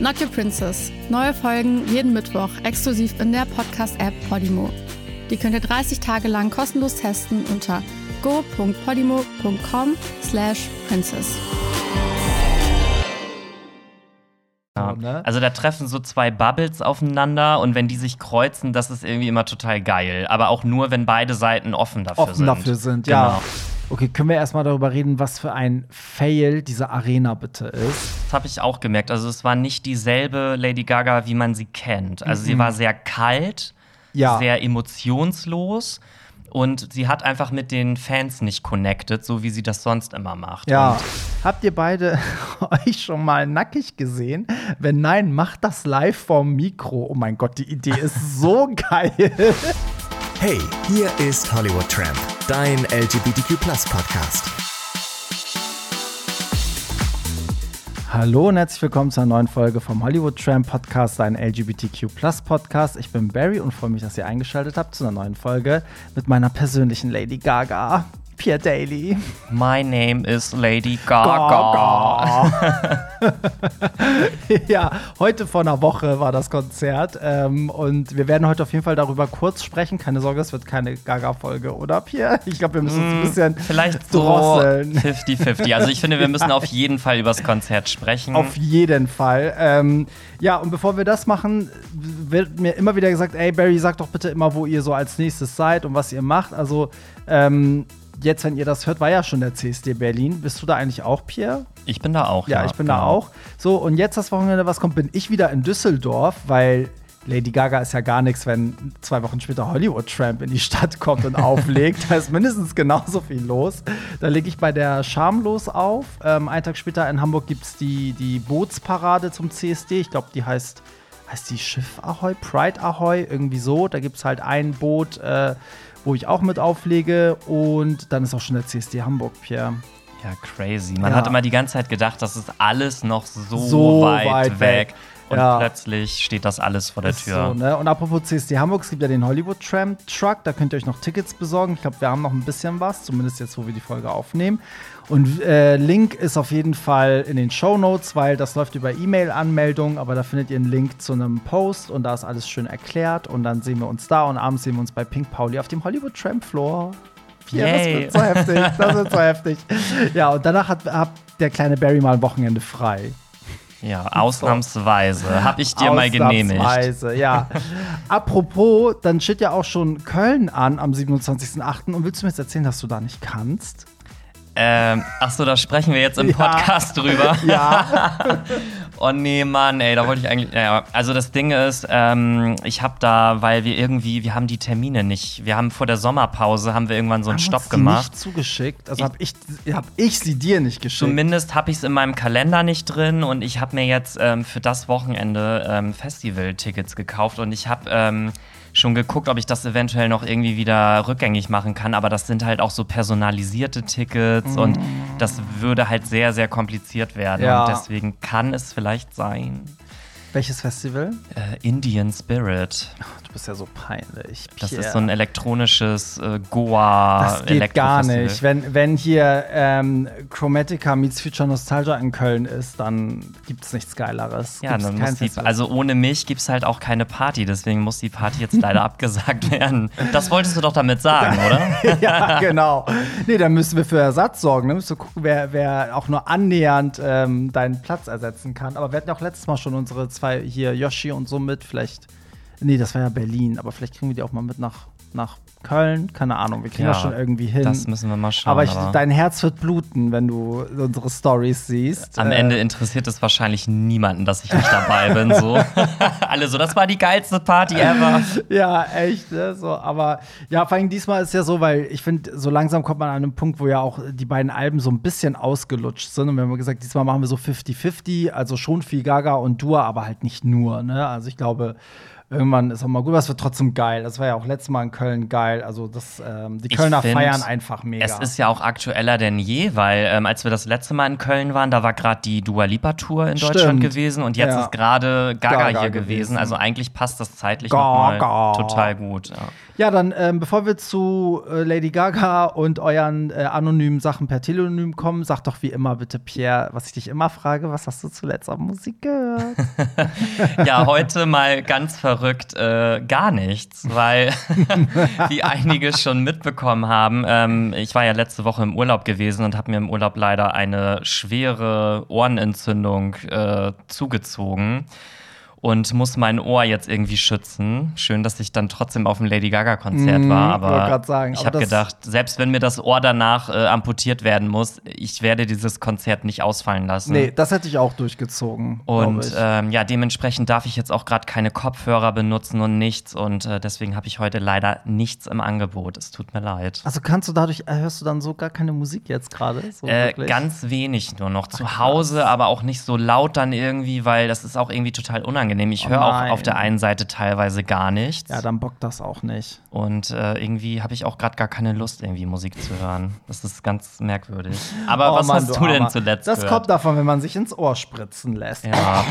Not Your Princess. Neue Folgen jeden Mittwoch exklusiv in der Podcast-App Podimo. Die könnt ihr 30 Tage lang kostenlos testen unter go.podimo.com slash princess. Ja. ne? Also da treffen so zwei Bubbles aufeinander und wenn die sich kreuzen, das ist irgendwie immer total geil. Aber auch nur, wenn beide Seiten offen dafür offen sind. dafür sind, ja. Okay, können wir erstmal darüber reden, was für ein Fail diese Arena bitte ist? Das habe ich auch gemerkt. Also es war nicht dieselbe Lady Gaga, wie man sie kennt. Also sie war sehr kalt, Mhm. Ja. sehr emotionslos und sie hat einfach mit den Fans nicht connected, so wie sie das sonst immer macht. Ja. Und Habt ihr beide euch schon mal nackig gesehen? Wenn nein, macht das live vorm Mikro. Oh mein Gott, die Idee ist so geil. Hey, hier ist Hollywood Tramp, dein LGBTQ Podcast. Hallo und herzlich willkommen zu einer neuen Folge vom Hollywood Tramp Podcast, ein LGBTQ Podcast. Ich bin Barry und freue mich, dass ihr eingeschaltet habt zu einer neuen Folge mit meiner persönlichen Lady Gaga, Pierre Daly. My name is Lady Gaga. ja, heute vor einer Woche war das Konzert ähm, und wir werden heute auf jeden Fall darüber kurz sprechen. Keine Sorge, es wird keine Gaga-Folge, oder Pierre? Ich glaube, wir müssen uns ein bisschen Mm, Vielleicht so drosseln. 50-50. Also ich finde, wir müssen auf jeden Fall über das Konzert sprechen. Auf jeden Fall. Ähm, ja, und bevor wir das machen, wird mir immer wieder gesagt, ey Barry, sag doch bitte immer, wo ihr so als nächstes seid und was ihr macht. Also ähm, jetzt, wenn ihr das hört, war ja schon der CSD Berlin. Bist du da eigentlich auch, Pierre? ich bin da auch. Ja, ich bin da genau. auch. So, und jetzt das Wochenende, was kommt, bin ich wieder in Düsseldorf, weil Lady Gaga ist ja gar nichts, wenn zwei Wochen später Hollywood Tramp in die Stadt kommt und auflegt. Da ist mindestens genauso viel los. Da lege ich bei der Schamlos auf. Ähm, einen Tag später in Hamburg gibt es die, die Bootsparade zum CSD. Ich glaube, die heißt, heißt die Schiff Ahoy, Pride Ahoy, irgendwie so. Da gibt es halt ein Boot, äh, wo ich auch mit auflege. Und dann ist auch schon der CSD Hamburg, Pierre. Ja, crazy. Man Ja. hat immer die ganze Zeit gedacht, das ist alles noch so, So weit, weit weg. weg. Und Ja. plötzlich steht das alles vor der Ist Tür. So, ne? Und apropos CSD Hamburg, es gibt ja den Hollywood Tram Truck, da könnt ihr euch noch Tickets besorgen. Ich glaube, wir haben noch ein bisschen was, zumindest jetzt, wo wir die Folge aufnehmen. Und äh, Link ist auf jeden Fall in den Show Notes, weil das läuft über E-Mail-Anmeldung, aber da findet ihr einen Link zu einem Post und da ist alles schön erklärt. Und dann sehen wir uns da und abends sehen wir uns bei Pink Pauli auf dem Hollywood Tram Floor. Ja, das wird so heftig. Das wird so heftig. Ja, und danach hat, hat der kleine Barry mal ein Wochenende frei. Ja, ausnahmsweise. Hab ich dir mal genehmigt. Ausnahmsweise, ja. Apropos, dann steht ja auch schon Köln an am 27.08. Und willst du mir jetzt erzählen, dass du da nicht kannst? Ähm, ach so, da sprechen wir jetzt im Ja. Podcast drüber. Ja. Oh nee, Mann, ey, da wollte ich eigentlich. Ja, also das Ding ist, ähm, ich habe da, weil wir irgendwie, wir haben die Termine nicht. Wir haben vor der Sommerpause haben wir irgendwann so einen Haben Stopp uns die gemacht. nicht zugeschickt. Also habe ich, hab ich sie dir nicht geschickt. Zumindest habe ich es in meinem Kalender nicht drin und ich habe mir jetzt ähm, für das Wochenende ähm, Festival-Tickets gekauft und ich habe ähm, schon geguckt, ob ich das eventuell noch irgendwie wieder rückgängig machen kann, aber das sind halt auch so personalisierte Tickets und das würde halt sehr, sehr kompliziert werden Ja. und deswegen kann es vielleicht sein. Welches Festival? Äh, Indian Spirit. Du bist ja so peinlich. Das Pierre. ist so ein elektronisches äh, Goa Das geht gar nicht. Wenn, wenn hier ähm, Chromatica meets Future Nostalgia in Köln ist, dann gibt es nichts Geileres. Ja, Gibt's dann muss die, also ohne mich gibt es halt auch keine Party, deswegen muss die Party jetzt leider abgesagt werden. Das wolltest du doch damit sagen, oder? ja, genau. Nee, dann müssen wir für Ersatz sorgen. Dann müssen wir gucken, wer, wer auch nur annähernd ähm, deinen Platz ersetzen kann. Aber wir hatten ja auch letztes Mal schon unsere zwei hier, Yoshi und so mit. Vielleicht. Nee, das war ja Berlin, aber vielleicht kriegen wir die auch mal mit nach, nach Köln. Keine Ahnung, wir kriegen Ja, das schon irgendwie hin. Das müssen wir mal schauen. aber ich, dein Herz wird bluten, wenn du unsere Stories siehst. am Äh, Ende interessiert es wahrscheinlich niemanden, dass ich nicht dabei bin. So. Alle so, das war die geilste Party ever. Ja, echt, ne? So, aber ja, vor allem diesmal ist ja so, weil ich finde, so langsam kommt man an einen Punkt, wo ja auch die beiden Alben so ein bisschen ausgelutscht sind. Und wir haben gesagt, diesmal machen wir so 50-50, also schon viel Gaga und Dua, aber halt nicht nur, ne? Also ich glaube, irgendwann ist auch mal gut, aber es wird trotzdem geil. Das war ja auch letztes Mal in Köln geil. Also das, ähm, die Kölner find, feiern einfach mega. Es ist ja auch aktueller denn je, weil ähm, als wir das letzte Mal in Köln waren, da war gerade die Dua Lipa Tour in Stimmt. Deutschland gewesen und jetzt Ja. ist gerade Gaga, Gaga hier gewesen. gewesen. Also eigentlich passt das zeitlich nochmal total gut. Ja. Ja, dann, ähm, bevor wir zu äh, Lady Gaga und euren äh, anonymen Sachen per Telonym kommen, sag doch wie immer bitte, Pierre, was ich dich immer frage, was hast du zuletzt an Musik gehört? Ja, heute mal ganz verrückt äh, gar nichts, weil wie einige schon mitbekommen haben, ähm, ich war ja letzte Woche im Urlaub gewesen und habe mir im Urlaub leider eine schwere Ohrenentzündung äh, zugezogen und muss mein Ohr jetzt irgendwie schützen. Schön, dass ich dann trotzdem auf dem Lady Gaga Konzert Mhm, war, wollte aber sagen, ich habe gedacht, selbst wenn mir das Ohr danach äh, amputiert werden muss, ich werde dieses Konzert nicht ausfallen lassen. nee, das hätte ich auch durchgezogen. Und ähm, ja, dementsprechend darf ich jetzt auch gerade keine Kopfhörer benutzen und nichts. Und äh, deswegen habe ich heute leider nichts im Angebot. Es tut mir leid. also kannst du dadurch, äh, hörst du dann so gar keine Musik jetzt gerade? So Äh, ganz wenig nur noch. Zu Hause, aber auch nicht so laut dann irgendwie, weil das ist auch irgendwie total unangenehm. Ich Oh höre auch auf der einen Seite teilweise gar nichts. Ja, dann bockt das auch nicht. und äh, irgendwie habe ich auch gerade gar keine Lust, irgendwie Musik zu hören. Das ist ganz merkwürdig. Aber Oh was Mann, hast du denn Armer. zuletzt Das gehört? kommt davon, wenn man sich ins Ohr spritzen lässt. Ja.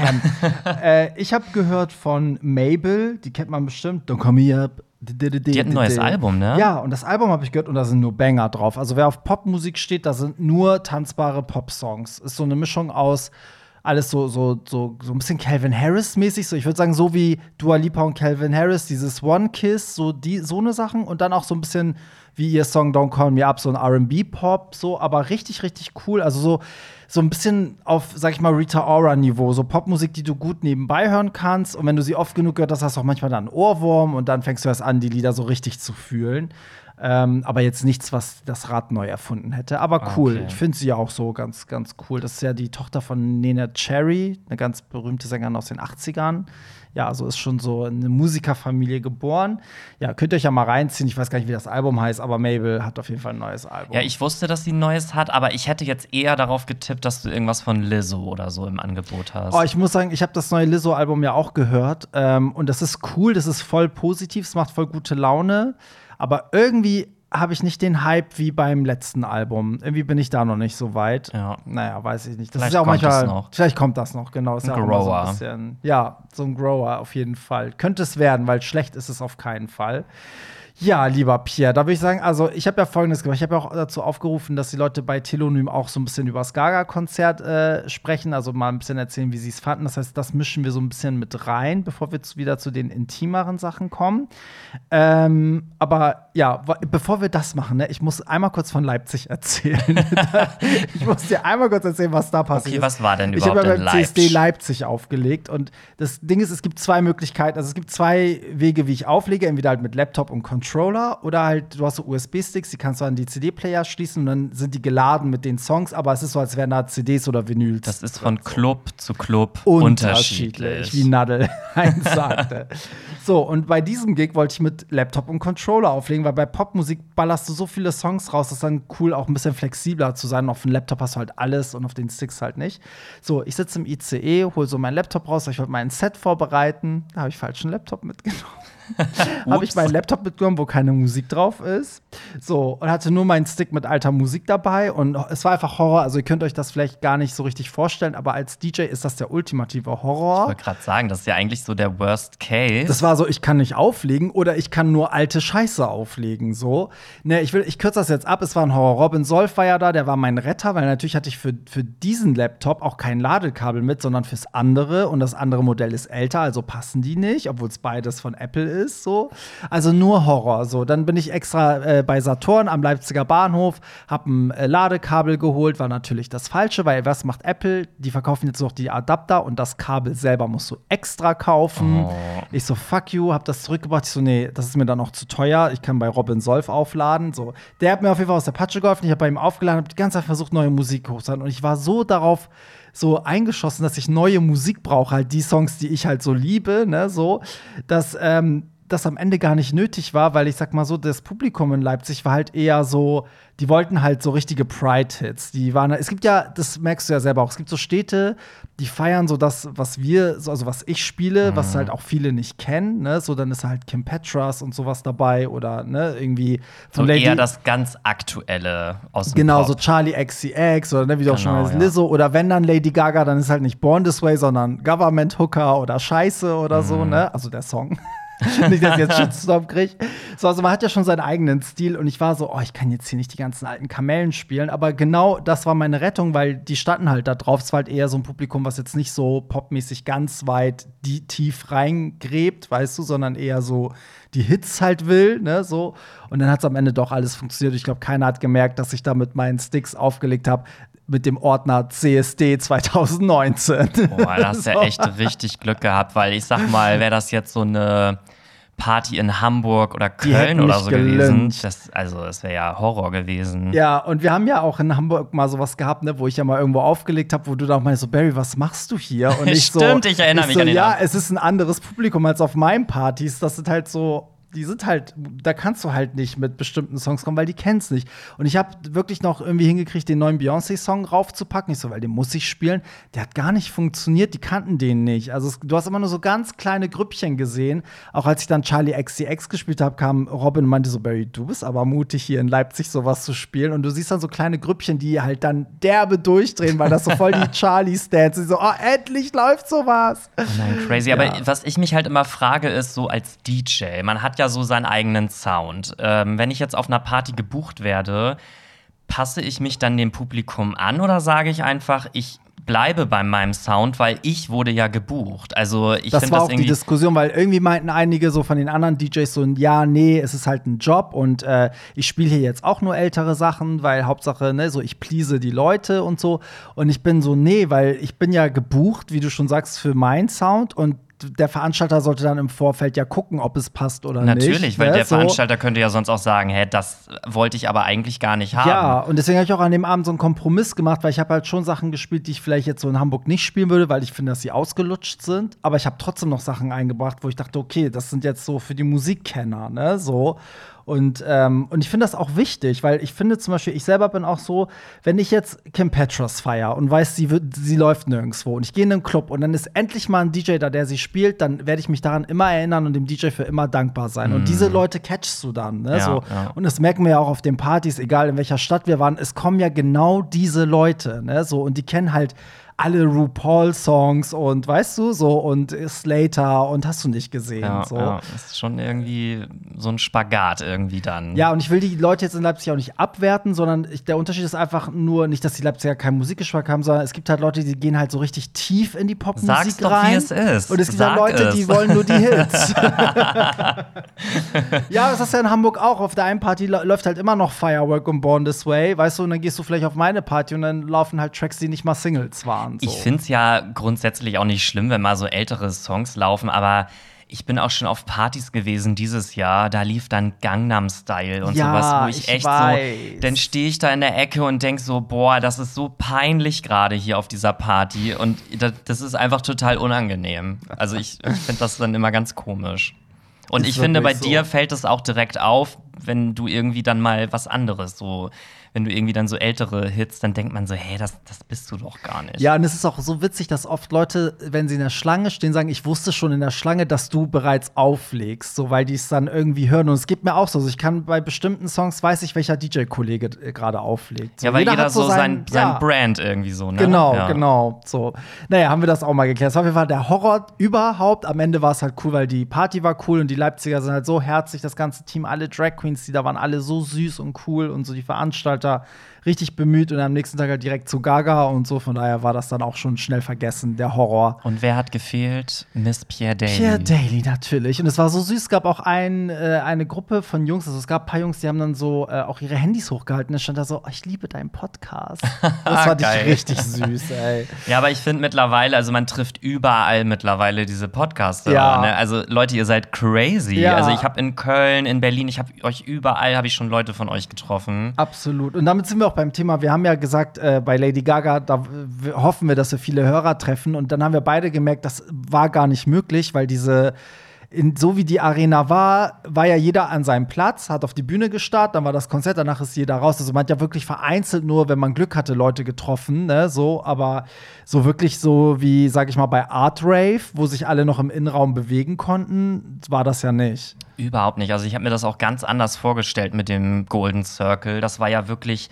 äh, ich habe gehört von Mabel, die kennt man bestimmt. Don't call me up. Die hat ein neues Album, ne? Ja, und das Album habe ich gehört und da sind nur Banger drauf. Also wer auf Popmusik steht, da sind nur tanzbare Pop-Songs. Ist so eine Mischung aus alles so, so, so, so ein bisschen Calvin Harris-mäßig. So, ich würde sagen, so wie Dua Lipa und Calvin Harris, dieses One Kiss, so die, so eine Sachen. Und dann auch so ein bisschen wie ihr Song Don't Call Me Up, so ein RB-Pop, so, aber richtig, richtig cool. Also so, so ein bisschen auf, sag ich mal, Rita Ora-Niveau. So Popmusik, die du gut nebenbei hören kannst. Und wenn du sie oft genug gehört hast, hast du auch manchmal dann einen Ohrwurm und dann fängst du erst an, die Lieder so richtig zu fühlen. Ähm, aber jetzt nichts, was das Rad neu erfunden hätte. Aber cool. Okay. Ich finde sie ja auch so ganz, ganz cool. Das ist ja die Tochter von Nena Cherry, eine ganz berühmte Sängerin aus den 80ern. Ja, also ist schon so in eine Musikerfamilie geboren. Ja, könnt ihr euch ja mal reinziehen. Ich weiß gar nicht, wie das Album heißt, aber Mabel hat auf jeden Fall ein neues Album. Ja, ich wusste, dass sie ein neues hat, aber ich hätte jetzt eher darauf getippt, dass du irgendwas von Lizzo oder so im Angebot hast. Oh, ich muss sagen, ich habe das neue Lizzo-Album ja auch gehört. Ähm, und das ist cool, das ist voll positiv, es macht voll gute Laune. Aber irgendwie habe ich nicht den Hype wie beim letzten Album. Irgendwie bin ich da noch nicht so weit. Ja. Naja, weiß ich nicht. Das Vielleicht ist ja auch kommt manchmal. es noch. Vielleicht kommt das noch, genau. Ist Ein ja immer so Grower. ein bisschen, ja, so ein Grower auf jeden Fall. Könnte es werden, weil schlecht ist es auf keinen Fall. Ja, lieber Pierre, da würde ich sagen, also ich habe ja Folgendes gemacht. Ich habe ja auch dazu aufgerufen, dass die Leute bei Telonym auch so ein bisschen über das Gaga-Konzert äh, sprechen, also mal ein bisschen erzählen, wie sie es fanden. Das heißt, das mischen wir so ein bisschen mit rein, bevor wir wieder zu den intimeren Sachen kommen. Ähm, aber ja, bevor wir das machen, ne, ich muss einmal kurz von Leipzig erzählen. ich muss dir einmal kurz erzählen, was da passiert Okay, was war denn Ich habe überhaupt ja in beim CSD Leipzig? Leipzig aufgelegt und das Ding ist, es gibt zwei Möglichkeiten. Also es gibt zwei Wege, wie ich auflege. Entweder halt mit Laptop und Controller oder halt, du hast so USB-Sticks, die kannst du an die CD-Player schließen und dann sind die geladen mit den Songs, aber es ist so, als wären da CDs oder Vinyls. das ist von Club zu Club unterschiedlich, unterschiedlich. wie Nadel eins sagte. so, und bei diesem Gig wollte ich mit Laptop und Controller auflegen, weil bei Popmusik ballerst du so viele Songs raus, das ist dann cool, auch ein bisschen flexibler zu sein. Auf dem Laptop hast du halt alles und auf den Sticks halt nicht. So, ich sitze im ICE, hole so meinen Laptop raus, ich wollte mein Set vorbereiten. Da habe ich falschen Laptop mitgenommen. habe ich meinen Laptop mitgenommen, wo keine Musik drauf ist. So, und hatte nur meinen Stick mit alter Musik dabei. Und es war einfach Horror. Also, ihr könnt euch das vielleicht gar nicht so richtig vorstellen, aber als DJ ist das der ultimative Horror. Ich wollte gerade sagen, das ist ja eigentlich so der Worst Case. Das war so, ich kann nicht auflegen oder ich kann nur alte Scheiße auflegen. So. Ne, ich will, ich kürze das jetzt ab. Es war ein Horror. Robin Solf war ja da, der war mein Retter, weil natürlich hatte ich für, für diesen Laptop auch kein Ladekabel mit, sondern fürs andere. Und das andere Modell ist älter, also passen die nicht, obwohl es beides von Apple ist. So. Also nur Horror. So. Dann bin ich extra äh, bei Saturn am Leipziger Bahnhof, hab ein äh, Ladekabel geholt, war natürlich das Falsche, weil was macht Apple? Die verkaufen jetzt noch die Adapter und das Kabel selber musst du extra kaufen. Oh. Ich so, fuck you, hab das zurückgebracht. Ich so, nee, das ist mir dann noch zu teuer. Ich kann bei Robin Solf aufladen. So, der hat mir auf jeden Fall aus der Patsche geholfen. Ich habe bei ihm aufgeladen, habe die ganze Zeit versucht, neue Musik hochzuladen. Und ich war so darauf so eingeschossen, dass ich neue Musik brauche, halt die Songs, die ich halt so liebe, ne, so, dass ähm, das am Ende gar nicht nötig war, weil ich sag mal so, das Publikum in Leipzig war halt eher so, die wollten halt so richtige Pride-Hits. Die waren, es gibt ja, das merkst du ja selber auch, es gibt so Städte, die feiern so das, was wir, also was ich spiele, mhm. was halt auch viele nicht kennen, ne? So, dann ist halt Kim Petras und sowas dabei oder ne, irgendwie von so Lady eher das ganz aktuelle aus dem Genau, Pop. so Charlie XCX oder ne, wie du genau, auch schon genau, weißt, ja. Lizzo oder wenn dann Lady Gaga, dann ist halt nicht Born This Way, sondern Government Hooker oder Scheiße oder mhm. so, ne? Also der Song. nicht, dass ich jetzt Shitstorm kriege. So, also man hat ja schon seinen eigenen Stil und ich war so, oh, ich kann jetzt hier nicht die ganzen alten Kamellen spielen. Aber genau das war meine Rettung, weil die standen halt da drauf. Es war halt eher so ein Publikum, was jetzt nicht so popmäßig ganz weit die tief reingräbt, weißt du, sondern eher so die Hits halt will, ne, so. Und dann hat es am Ende doch alles funktioniert. Ich glaube, keiner hat gemerkt, dass ich da mit meinen Sticks aufgelegt habe mit dem Ordner CSD 2019. Boah, da hast du ja echt richtig Glück gehabt, weil ich sag mal, wäre das jetzt so eine Party in Hamburg oder Köln oder so gelüncht. gewesen. Das, also, das wäre ja Horror gewesen. Ja, und wir haben ja auch in Hamburg mal sowas gehabt, ne, wo ich ja mal irgendwo aufgelegt habe, wo du da auch mal so, Barry, was machst du hier? Und ich Stimmt, so, ich erinnere ich mich so, an den Ja, es ist ein anderes Publikum als auf meinen Partys. Das sind halt so die sind halt, da kannst du halt nicht mit bestimmten Songs kommen, weil die kennst nicht. Und ich habe wirklich noch irgendwie hingekriegt, den neuen Beyoncé-Song raufzupacken. Ich so, weil den muss ich spielen. Der hat gar nicht funktioniert, die kannten den nicht. Also es, du hast immer nur so ganz kleine Grüppchen gesehen. Auch als ich dann Charlie XCX gespielt habe, kam Robin und meinte so, Barry, du bist aber mutig, hier in Leipzig sowas zu spielen. Und du siehst dann so kleine Grüppchen, die halt dann derbe durchdrehen, weil das so voll die Charlie-Stance ist. So, oh, endlich läuft sowas. Oh nein, crazy. Ja. Aber was ich mich halt immer frage, ist so als DJ, man hat ja so seinen eigenen Sound. Ähm, wenn ich jetzt auf einer Party gebucht werde, passe ich mich dann dem Publikum an oder sage ich einfach, ich bleibe bei meinem Sound, weil ich wurde ja gebucht. Also ich das war das auch die Diskussion, weil irgendwie meinten einige so von den anderen DJs so, ja, nee, es ist halt ein Job und äh, ich spiele hier jetzt auch nur ältere Sachen, weil Hauptsache, ne, so ich please die Leute und so. Und ich bin so, nee, weil ich bin ja gebucht, wie du schon sagst, für meinen Sound und der Veranstalter sollte dann im Vorfeld ja gucken, ob es passt oder Natürlich, nicht. Natürlich, weil ne? der so. Veranstalter könnte ja sonst auch sagen, hä, das wollte ich aber eigentlich gar nicht haben. Ja, und deswegen habe ich auch an dem Abend so einen Kompromiss gemacht, weil ich habe halt schon Sachen gespielt, die ich vielleicht jetzt so in Hamburg nicht spielen würde, weil ich finde, dass sie ausgelutscht sind. Aber ich habe trotzdem noch Sachen eingebracht, wo ich dachte, okay, das sind jetzt so für die Musikkenner, ne, so. Und, ähm, und ich finde das auch wichtig, weil ich finde zum Beispiel, ich selber bin auch so, wenn ich jetzt Kim Petras feier und weiß, sie, wird, sie läuft nirgendwo und ich gehe in einen Club und dann ist endlich mal ein DJ da, der sie spielt, dann werde ich mich daran immer erinnern und dem DJ für immer dankbar sein. Mm. Und diese mhm. Leute catchst du dann. Ne? Ja, so. ja. Und das merken wir ja auch auf den Partys, egal in welcher Stadt wir waren, es kommen ja genau diese Leute. Ne? So, und die kennen halt alle RuPaul-Songs und weißt du, so und Slater und hast du nicht gesehen. Ja, so. ja, das ist schon irgendwie so ein Spagat irgendwie dann. Ja, und ich will die Leute jetzt in Leipzig auch nicht abwerten, sondern ich, der Unterschied ist einfach nur nicht, dass die Leipziger keinen Musikgeschmack haben, sondern es gibt halt Leute, die gehen halt so richtig tief in die Popmusik Sag's doch, rein. Wie es ist. Und es gibt halt Leute, es. die wollen nur die Hits. ja, das ist ja in Hamburg auch. Auf der einen Party läuft halt immer noch Firework und Born This Way, weißt du, und dann gehst du vielleicht auf meine Party und dann laufen halt Tracks, die nicht mal Singles waren waren. So. Ich finde es ja grundsätzlich auch nicht schlimm, wenn mal so ältere Songs laufen, aber ich bin auch schon auf Partys gewesen dieses Jahr, da lief dann Gangnam Style und ja, sowas, wo ich, ich echt weiß. so, dann stehe ich da in der Ecke und denke so, boah, das ist so peinlich gerade hier auf dieser Party und das, das, ist einfach total unangenehm. Also ich, ich finde das dann immer ganz komisch. Und ist ich finde, bei so. dir fällt es auch direkt auf, wenn du irgendwie dann mal was anderes so wenn du irgendwie dann so ältere Hits, dann denkt man so, hey, das, das bist du doch gar nicht. Ja, und es ist auch so witzig, dass oft Leute, wenn sie in der Schlange stehen, sagen, ich wusste schon in der Schlange, dass du bereits auflegst, so weil die es dann irgendwie hören. Und es geht mir auch so. Also ich kann bei bestimmten Songs weiß ich, welcher DJ-Kollege gerade auflegt. So, ja, weil jeder, jeder so sein, sein, ja. Brand irgendwie so, ne? Genau, ja. genau. So. Naja, haben wir das auch mal geklärt. Das war auf jeden Fall der Horror überhaupt. Am Ende war es halt cool, weil die Party war cool und die Leipziger sind halt so herzlich, das ganze Team, alle Drag Queens, die da waren, alle so süß und cool und so die Veranstalter richtig bemüht und am nächsten Tag halt direkt zu Gaga und so. Von daher war das dann auch schon schnell vergessen, der Horror. Und wer hat gefehlt? Miss Pierre Daly. Pierre Daly, natürlich. Und es war so süß. Es gab auch ein, äh, eine Gruppe von Jungs, also es gab ein paar Jungs, die haben dann so äh, auch ihre Handys hochgehalten. Es stand da so, oh, ich liebe deinen Podcast. Das fand ich richtig süß, ey. Ja, aber ich finde mittlerweile, also man trifft überall mittlerweile diese Podcaster. Ja. Ne? Also Leute, ihr seid crazy. Ja. Also ich habe in Köln, in Berlin, ich habe euch überall, habe ich schon Leute von euch getroffen. Absolut. Und damit sind wir auch beim Thema, wir haben ja gesagt, äh, bei Lady Gaga, da hoffen wir, dass wir viele Hörer treffen. Und dann haben wir beide gemerkt, das war gar nicht möglich, weil diese in, so wie die Arena war, war ja jeder an seinem Platz, hat auf die Bühne gestartet, dann war das Konzert, danach ist jeder raus. Also man hat ja wirklich vereinzelt nur, wenn man Glück hatte, Leute getroffen, ne, so, aber so wirklich so wie, sag ich mal, bei Art Rave, wo sich alle noch im Innenraum bewegen konnten, war das ja nicht. Überhaupt nicht. Also ich habe mir das auch ganz anders vorgestellt mit dem Golden Circle. Das war ja wirklich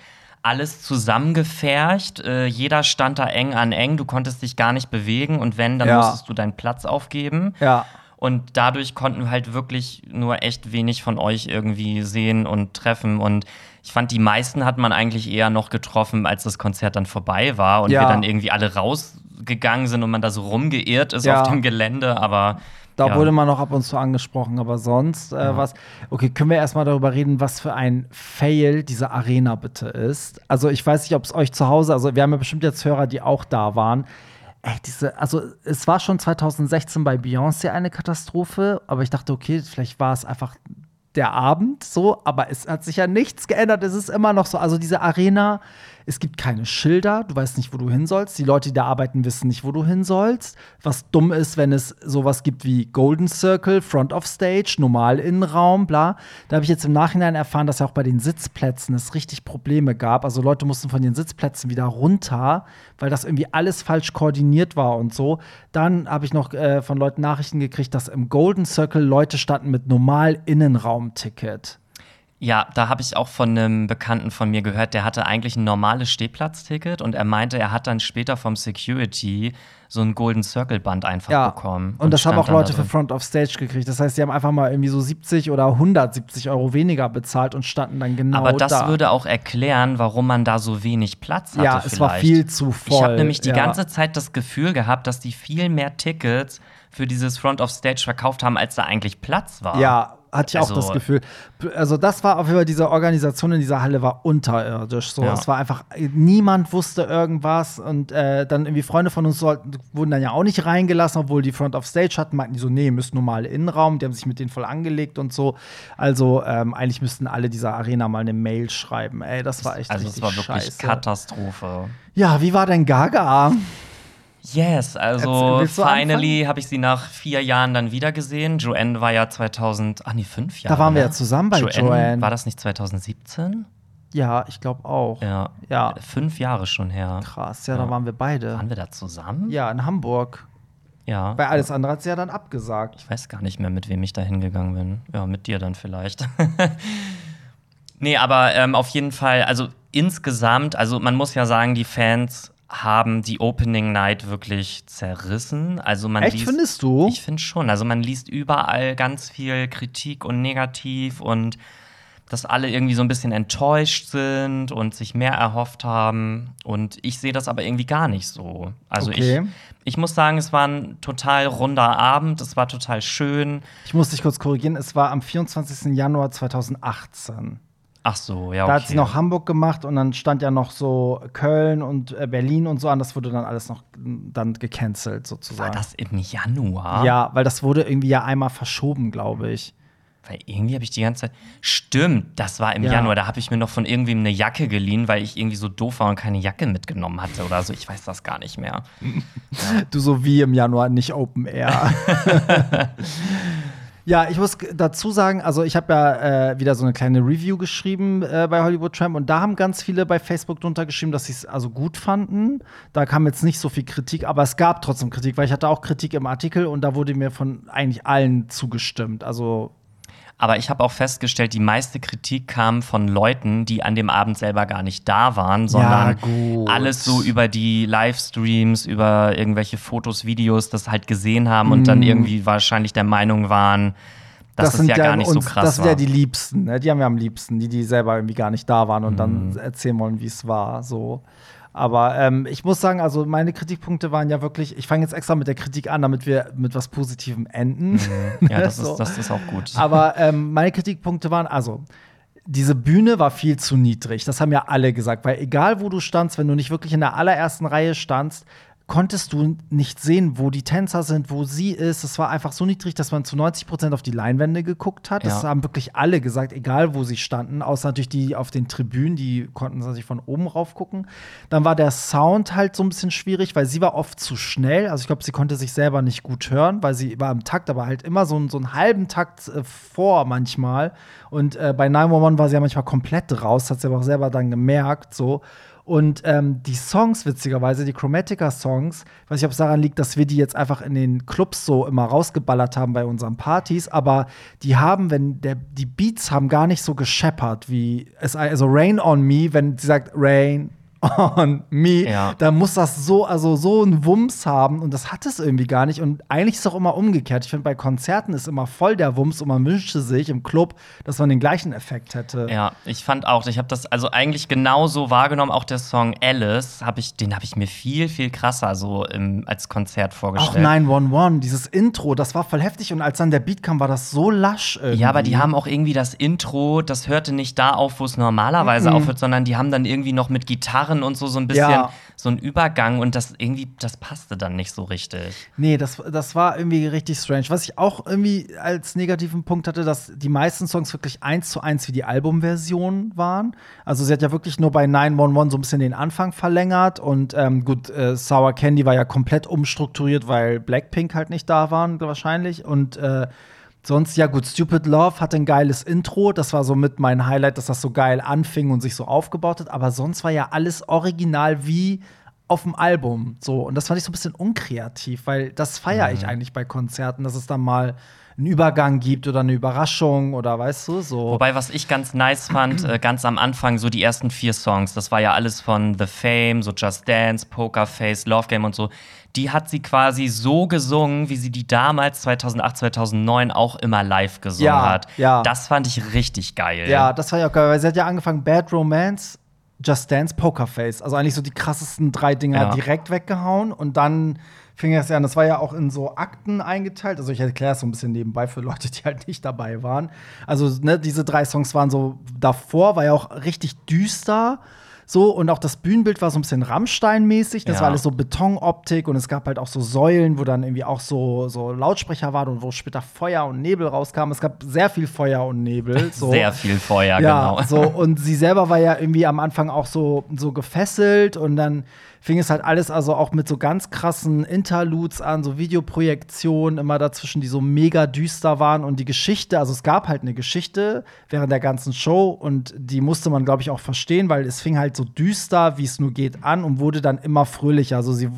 alles zusammengefercht. Äh, jeder stand da eng an eng. Du konntest dich gar nicht bewegen und wenn, dann Ja. musstest du deinen Platz aufgeben. Ja. Und dadurch konnten wir halt wirklich nur echt wenig von euch irgendwie sehen und treffen. Und ich fand, die meisten hat man eigentlich eher noch getroffen, als das Konzert dann vorbei war und Ja. wir dann irgendwie alle rausgegangen sind und man da so rumgeirrt ist Ja. auf dem Gelände. Aber Da ja. wurde man noch ab und zu angesprochen, aber sonst äh, was. Okay, können wir erstmal darüber reden, was für ein Fail diese Arena bitte ist. Also, ich weiß nicht, ob es euch zu Hause, also wir haben ja bestimmt jetzt Hörer, die auch da waren. Ey, diese, also es war schon 2016 bei Beyoncé eine Katastrophe, aber ich dachte, okay, vielleicht war es einfach der Abend so, aber es hat sich ja nichts geändert. Es ist immer noch so. Also diese Arena, es gibt keine Schilder, du weißt nicht, wo du hin sollst. Die Leute, die da arbeiten, wissen nicht, wo du hin sollst. Was dumm ist, wenn es sowas gibt wie Golden Circle, Front of Stage, normal Innenraum, bla. Da habe ich jetzt im Nachhinein erfahren, dass ja auch bei den Sitzplätzen es richtig Probleme gab. Also Leute mussten von den Sitzplätzen wieder runter, weil das irgendwie alles falsch koordiniert war und so. Dann habe ich noch äh, von Leuten Nachrichten gekriegt, dass im Golden Circle Leute standen mit normal Innenraumticket. Ja, da habe ich auch von einem Bekannten von mir gehört, der hatte eigentlich ein normales Stehplatzticket und er meinte, er hat dann später vom Security so ein Golden Circle Band einfach Ja, bekommen. und, das haben auch Leute da für. Front of Stage gekriegt. Das heißt, die haben einfach mal irgendwie so 70 oder 170 Euro weniger bezahlt und standen dann genau Aber das da. würde auch erklären, warum man da so wenig Platz hatte. ja, es war vielleicht. viel zu voll. Ich habe nämlich die ja. ganze Zeit das Gefühl gehabt, dass die viel mehr Tickets für dieses Front of Stage verkauft haben, als da eigentlich Platz war. Ja, hatte ich auch Also- das Gefühl. Also, das war auf jeden Fall, diese Organisation in dieser Halle war unterirdisch. So. Ja. Es war einfach, niemand wusste irgendwas und äh, dann irgendwie Freunde von uns sollten, wurden dann ja auch nicht reingelassen, obwohl die Front of Stage hatten, meinten die so, nee, müssen normal Innenraum, die haben sich mit denen voll angelegt und so. Also, ähm, eigentlich müssten alle dieser Arena mal eine Mail schreiben. Ey, das war echt Also richtig war wirklich scheiße. Katastrophe. Ja, wie war denn Gaga? Yes, also finally habe ich sie nach vier Jahren dann wieder gesehen. Joanne war ja 2000, ah nee, fünf Jahre. Da waren wir ja zusammen bei Joanne. War das nicht 2017? Ja, ich glaube auch. Ja. Ja. Fünf Jahre schon her. Krass, ja, da Ja. waren wir beide. Waren wir da zusammen? Ja, in Hamburg. Ja. Bei alles andere hat sie ja dann abgesagt. Ich weiß gar nicht mehr, mit wem ich da hingegangen bin. Ja, mit dir dann vielleicht. nee, aber ähm, auf jeden Fall, also insgesamt, also man muss ja sagen, die Fans haben die Opening Night wirklich zerrissen. Also man Echt, liest, findest du? Ich finde schon. Also man liest überall ganz viel Kritik und Negativ und dass alle irgendwie so ein bisschen enttäuscht sind und sich mehr erhofft haben. Und ich sehe das aber irgendwie gar nicht so. Also Okay. ich, ich muss sagen, es war ein total runder Abend, es war total schön. Ich muss dich kurz korrigieren, es war am 24. Januar 2018. Ach so, ja, okay. Da hat sie noch Hamburg gemacht und dann stand ja noch so Köln und äh, Berlin und so an. Das wurde dann alles noch mm, dann gecancelt sozusagen. War das im Januar? Ja, weil das wurde irgendwie ja einmal verschoben, glaube ich. Weil irgendwie habe ich die ganze Zeit. Stimmt, das war im Ja. Januar. Da habe ich mir noch von irgendwem eine Jacke geliehen, weil ich irgendwie so doof war und keine Jacke mitgenommen hatte oder so. Ich weiß das gar nicht mehr. Du so wie im Januar nicht Open Air. ja, ich muss dazu sagen, also ich habe ja äh, wieder so eine kleine Review geschrieben äh, bei Hollywood Tramp und da haben ganz viele bei Facebook drunter geschrieben, dass sie es also gut fanden. Da kam jetzt nicht so viel Kritik, aber es gab trotzdem Kritik, weil ich hatte auch Kritik im Artikel und da wurde mir von eigentlich allen zugestimmt. Also Aber ich habe auch festgestellt, die meiste Kritik kam von Leuten, die an dem Abend selber gar nicht da waren, sondern gut. alles so über die Livestreams, über irgendwelche Fotos, Videos, das halt gesehen haben und dann irgendwie wahrscheinlich der Meinung waren, dass das, ja gar nicht so uns- krass Das sind war. ja die Liebsten, ne? die haben wir am liebsten, die, die selber irgendwie gar nicht da waren und Mhm. dann erzählen wollen, wie es war. So. Aber ähm, ich muss sagen, also meine Kritikpunkte waren ja wirklich, ich fange jetzt extra mit der Kritik an, damit wir mit was Positivem enden. ja, das, So. ist, das ist auch gut. Aber ähm, meine Kritikpunkte waren, also, diese Bühne war viel zu niedrig. Das haben ja alle gesagt, weil egal wo du standst, wenn du nicht wirklich in der allerersten Reihe standst, konntest du nicht sehen, wo die Tänzer sind, wo sie ist. Es war einfach so niedrig, dass man zu 90 Prozent auf die Leinwände geguckt hat. Das Ja. haben wirklich alle gesagt, egal wo sie standen, außer natürlich die auf den Tribünen, die konnten sich von oben rauf gucken. Dann war der Sound halt so ein bisschen schwierig, weil sie war oft zu schnell. Also ich glaube, sie konnte sich selber nicht gut hören, weil sie war im Takt, aber halt immer so, einen- so einen halben Takt äh, vor manchmal. Und äh, bei 911 war sie ja manchmal komplett raus, hat sie aber auch selber dann gemerkt, so. Und ähm, die Songs, witzigerweise, die Chromatica-Songs, ich weiß nicht, ob es daran liegt, dass wir die jetzt einfach in den Clubs so immer rausgeballert haben bei unseren Partys, aber die haben, wenn der, die Beats haben gar nicht so gescheppert wie also Rain on Me, wenn sie sagt Rain on Me, Ja. da muss das so, also so einen Wumms haben und das hat es irgendwie gar nicht. Und eigentlich ist es auch immer umgekehrt. Ich finde, bei Konzerten ist immer voll der Wumms und man wünschte sich im Club, dass man den gleichen Effekt hätte. Ja, ich fand auch, ich habe das also eigentlich genauso wahrgenommen. Auch der Song Alice, hab ich, den habe ich mir viel, viel krasser so im, als Konzert Auch vorgestellt. 911, dieses Intro, das war voll heftig und als dann der Beat kam, war das so lasch irgendwie. Ja, aber die haben auch irgendwie das Intro, das hörte nicht da auf, wo es normalerweise aufhört, sondern die haben dann irgendwie noch mit Gitarren und so so ein bisschen Ja. so einen Übergang und das irgendwie, das passte dann nicht so richtig. Nee, das, das war irgendwie richtig strange. Was ich auch irgendwie als negativen Punkt hatte, dass die meisten Songs wirklich eins zu eins wie die Albumversion waren. Also sie hat ja wirklich nur bei 911 so ein bisschen den Anfang verlängert und ähm, gut, äh, Sour Candy war ja komplett umstrukturiert, weil Blackpink halt nicht da waren wahrscheinlich und äh, Sonst, ja gut, Stupid Love hatte ein geiles Intro. Das war so mit mein Highlight, dass das so geil anfing und sich so aufgebaut hat. Aber sonst war ja alles original wie auf dem Album. So. Und das fand ich so ein bisschen unkreativ, weil das feiere ich eigentlich bei Konzerten, dass es dann mal einen Übergang gibt oder eine Überraschung oder weißt du, so. Wobei, was ich ganz nice fand, äh, ganz am Anfang, so die ersten vier Songs, das war ja alles von The Fame, so Just Dance, Poker Face, Love Game und so. Die hat sie quasi so gesungen, wie sie die damals 2008, 2009 auch immer live gesungen Ja, hat. ja. Das fand ich richtig geil. Ja, das war ja auch geil, weil sie hat ja angefangen Bad Romance, Just Dance, Pokerface. Also eigentlich so die krassesten drei Dinger Ja. direkt weggehauen und dann fing das ja an. Das war ja auch in so Akten eingeteilt. Also ich erkläre es so ein bisschen nebenbei für Leute, die halt nicht dabei waren. Also ne, diese drei Songs waren so davor, war ja auch richtig düster. So, und auch das Bühnenbild war so ein bisschen Rammstein-mäßig. Das Ja. war alles so Betonoptik und es gab halt auch so Säulen, wo dann irgendwie auch so, so Lautsprecher waren und wo später Feuer und Nebel rauskam. Es gab sehr viel Feuer und Nebel. So. Sehr viel Feuer, Ja, genau. so und sie selber war ja irgendwie am Anfang auch so, so gefesselt und dann fing es halt alles also auch mit so ganz krassen Interludes an, so Videoprojektionen immer dazwischen, die so mega düster waren und die Geschichte, also es gab halt eine Geschichte während der ganzen Show und die musste man glaube ich auch verstehen, weil es fing halt so düster, wie es nur geht an und wurde dann immer fröhlicher. Also sie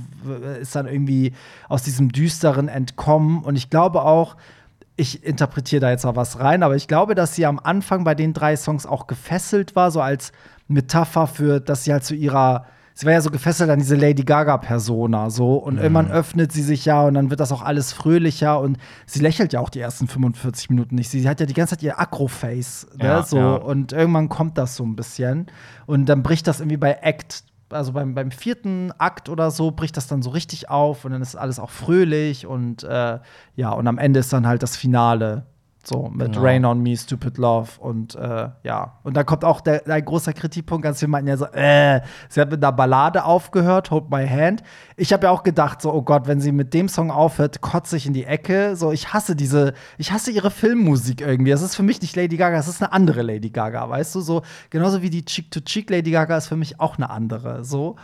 ist dann irgendwie aus diesem düsteren entkommen und ich glaube auch ich interpretiere da jetzt mal was rein, aber ich glaube, dass sie am Anfang bei den drei Songs auch gefesselt war, so als Metapher für, dass sie halt zu ihrer Sie war ja so gefesselt an diese Lady Gaga-Persona, so. Und irgendwann öffnet sie sich ja und dann wird das auch alles fröhlicher und sie lächelt ja auch die ersten 45 Minuten nicht. Sie hat ja die ganze Zeit ihr Acro-Face, ne? Ja, so. ja. Und irgendwann kommt das so ein bisschen. Und dann bricht das irgendwie bei Act, also beim, beim vierten Akt oder so, bricht das dann so richtig auf und dann ist alles auch fröhlich und äh, ja, und am Ende ist dann halt das Finale. So, mit Genau. Rain on Me, Stupid Love und äh, ja. Und da kommt auch der, ein großer Kritikpunkt. Ganz viele meinten ja so, äh, sie hat mit einer Ballade aufgehört, Hold My Hand. Ich habe ja auch gedacht, so, oh Gott, wenn sie mit dem Song aufhört, kotze ich in die Ecke. So, ich hasse diese, ich hasse ihre Filmmusik irgendwie. Das ist für mich nicht Lady Gaga, das ist eine andere Lady Gaga, weißt du? So, genauso wie die Cheek-to-Cheek Lady Gaga ist für mich auch eine andere. So.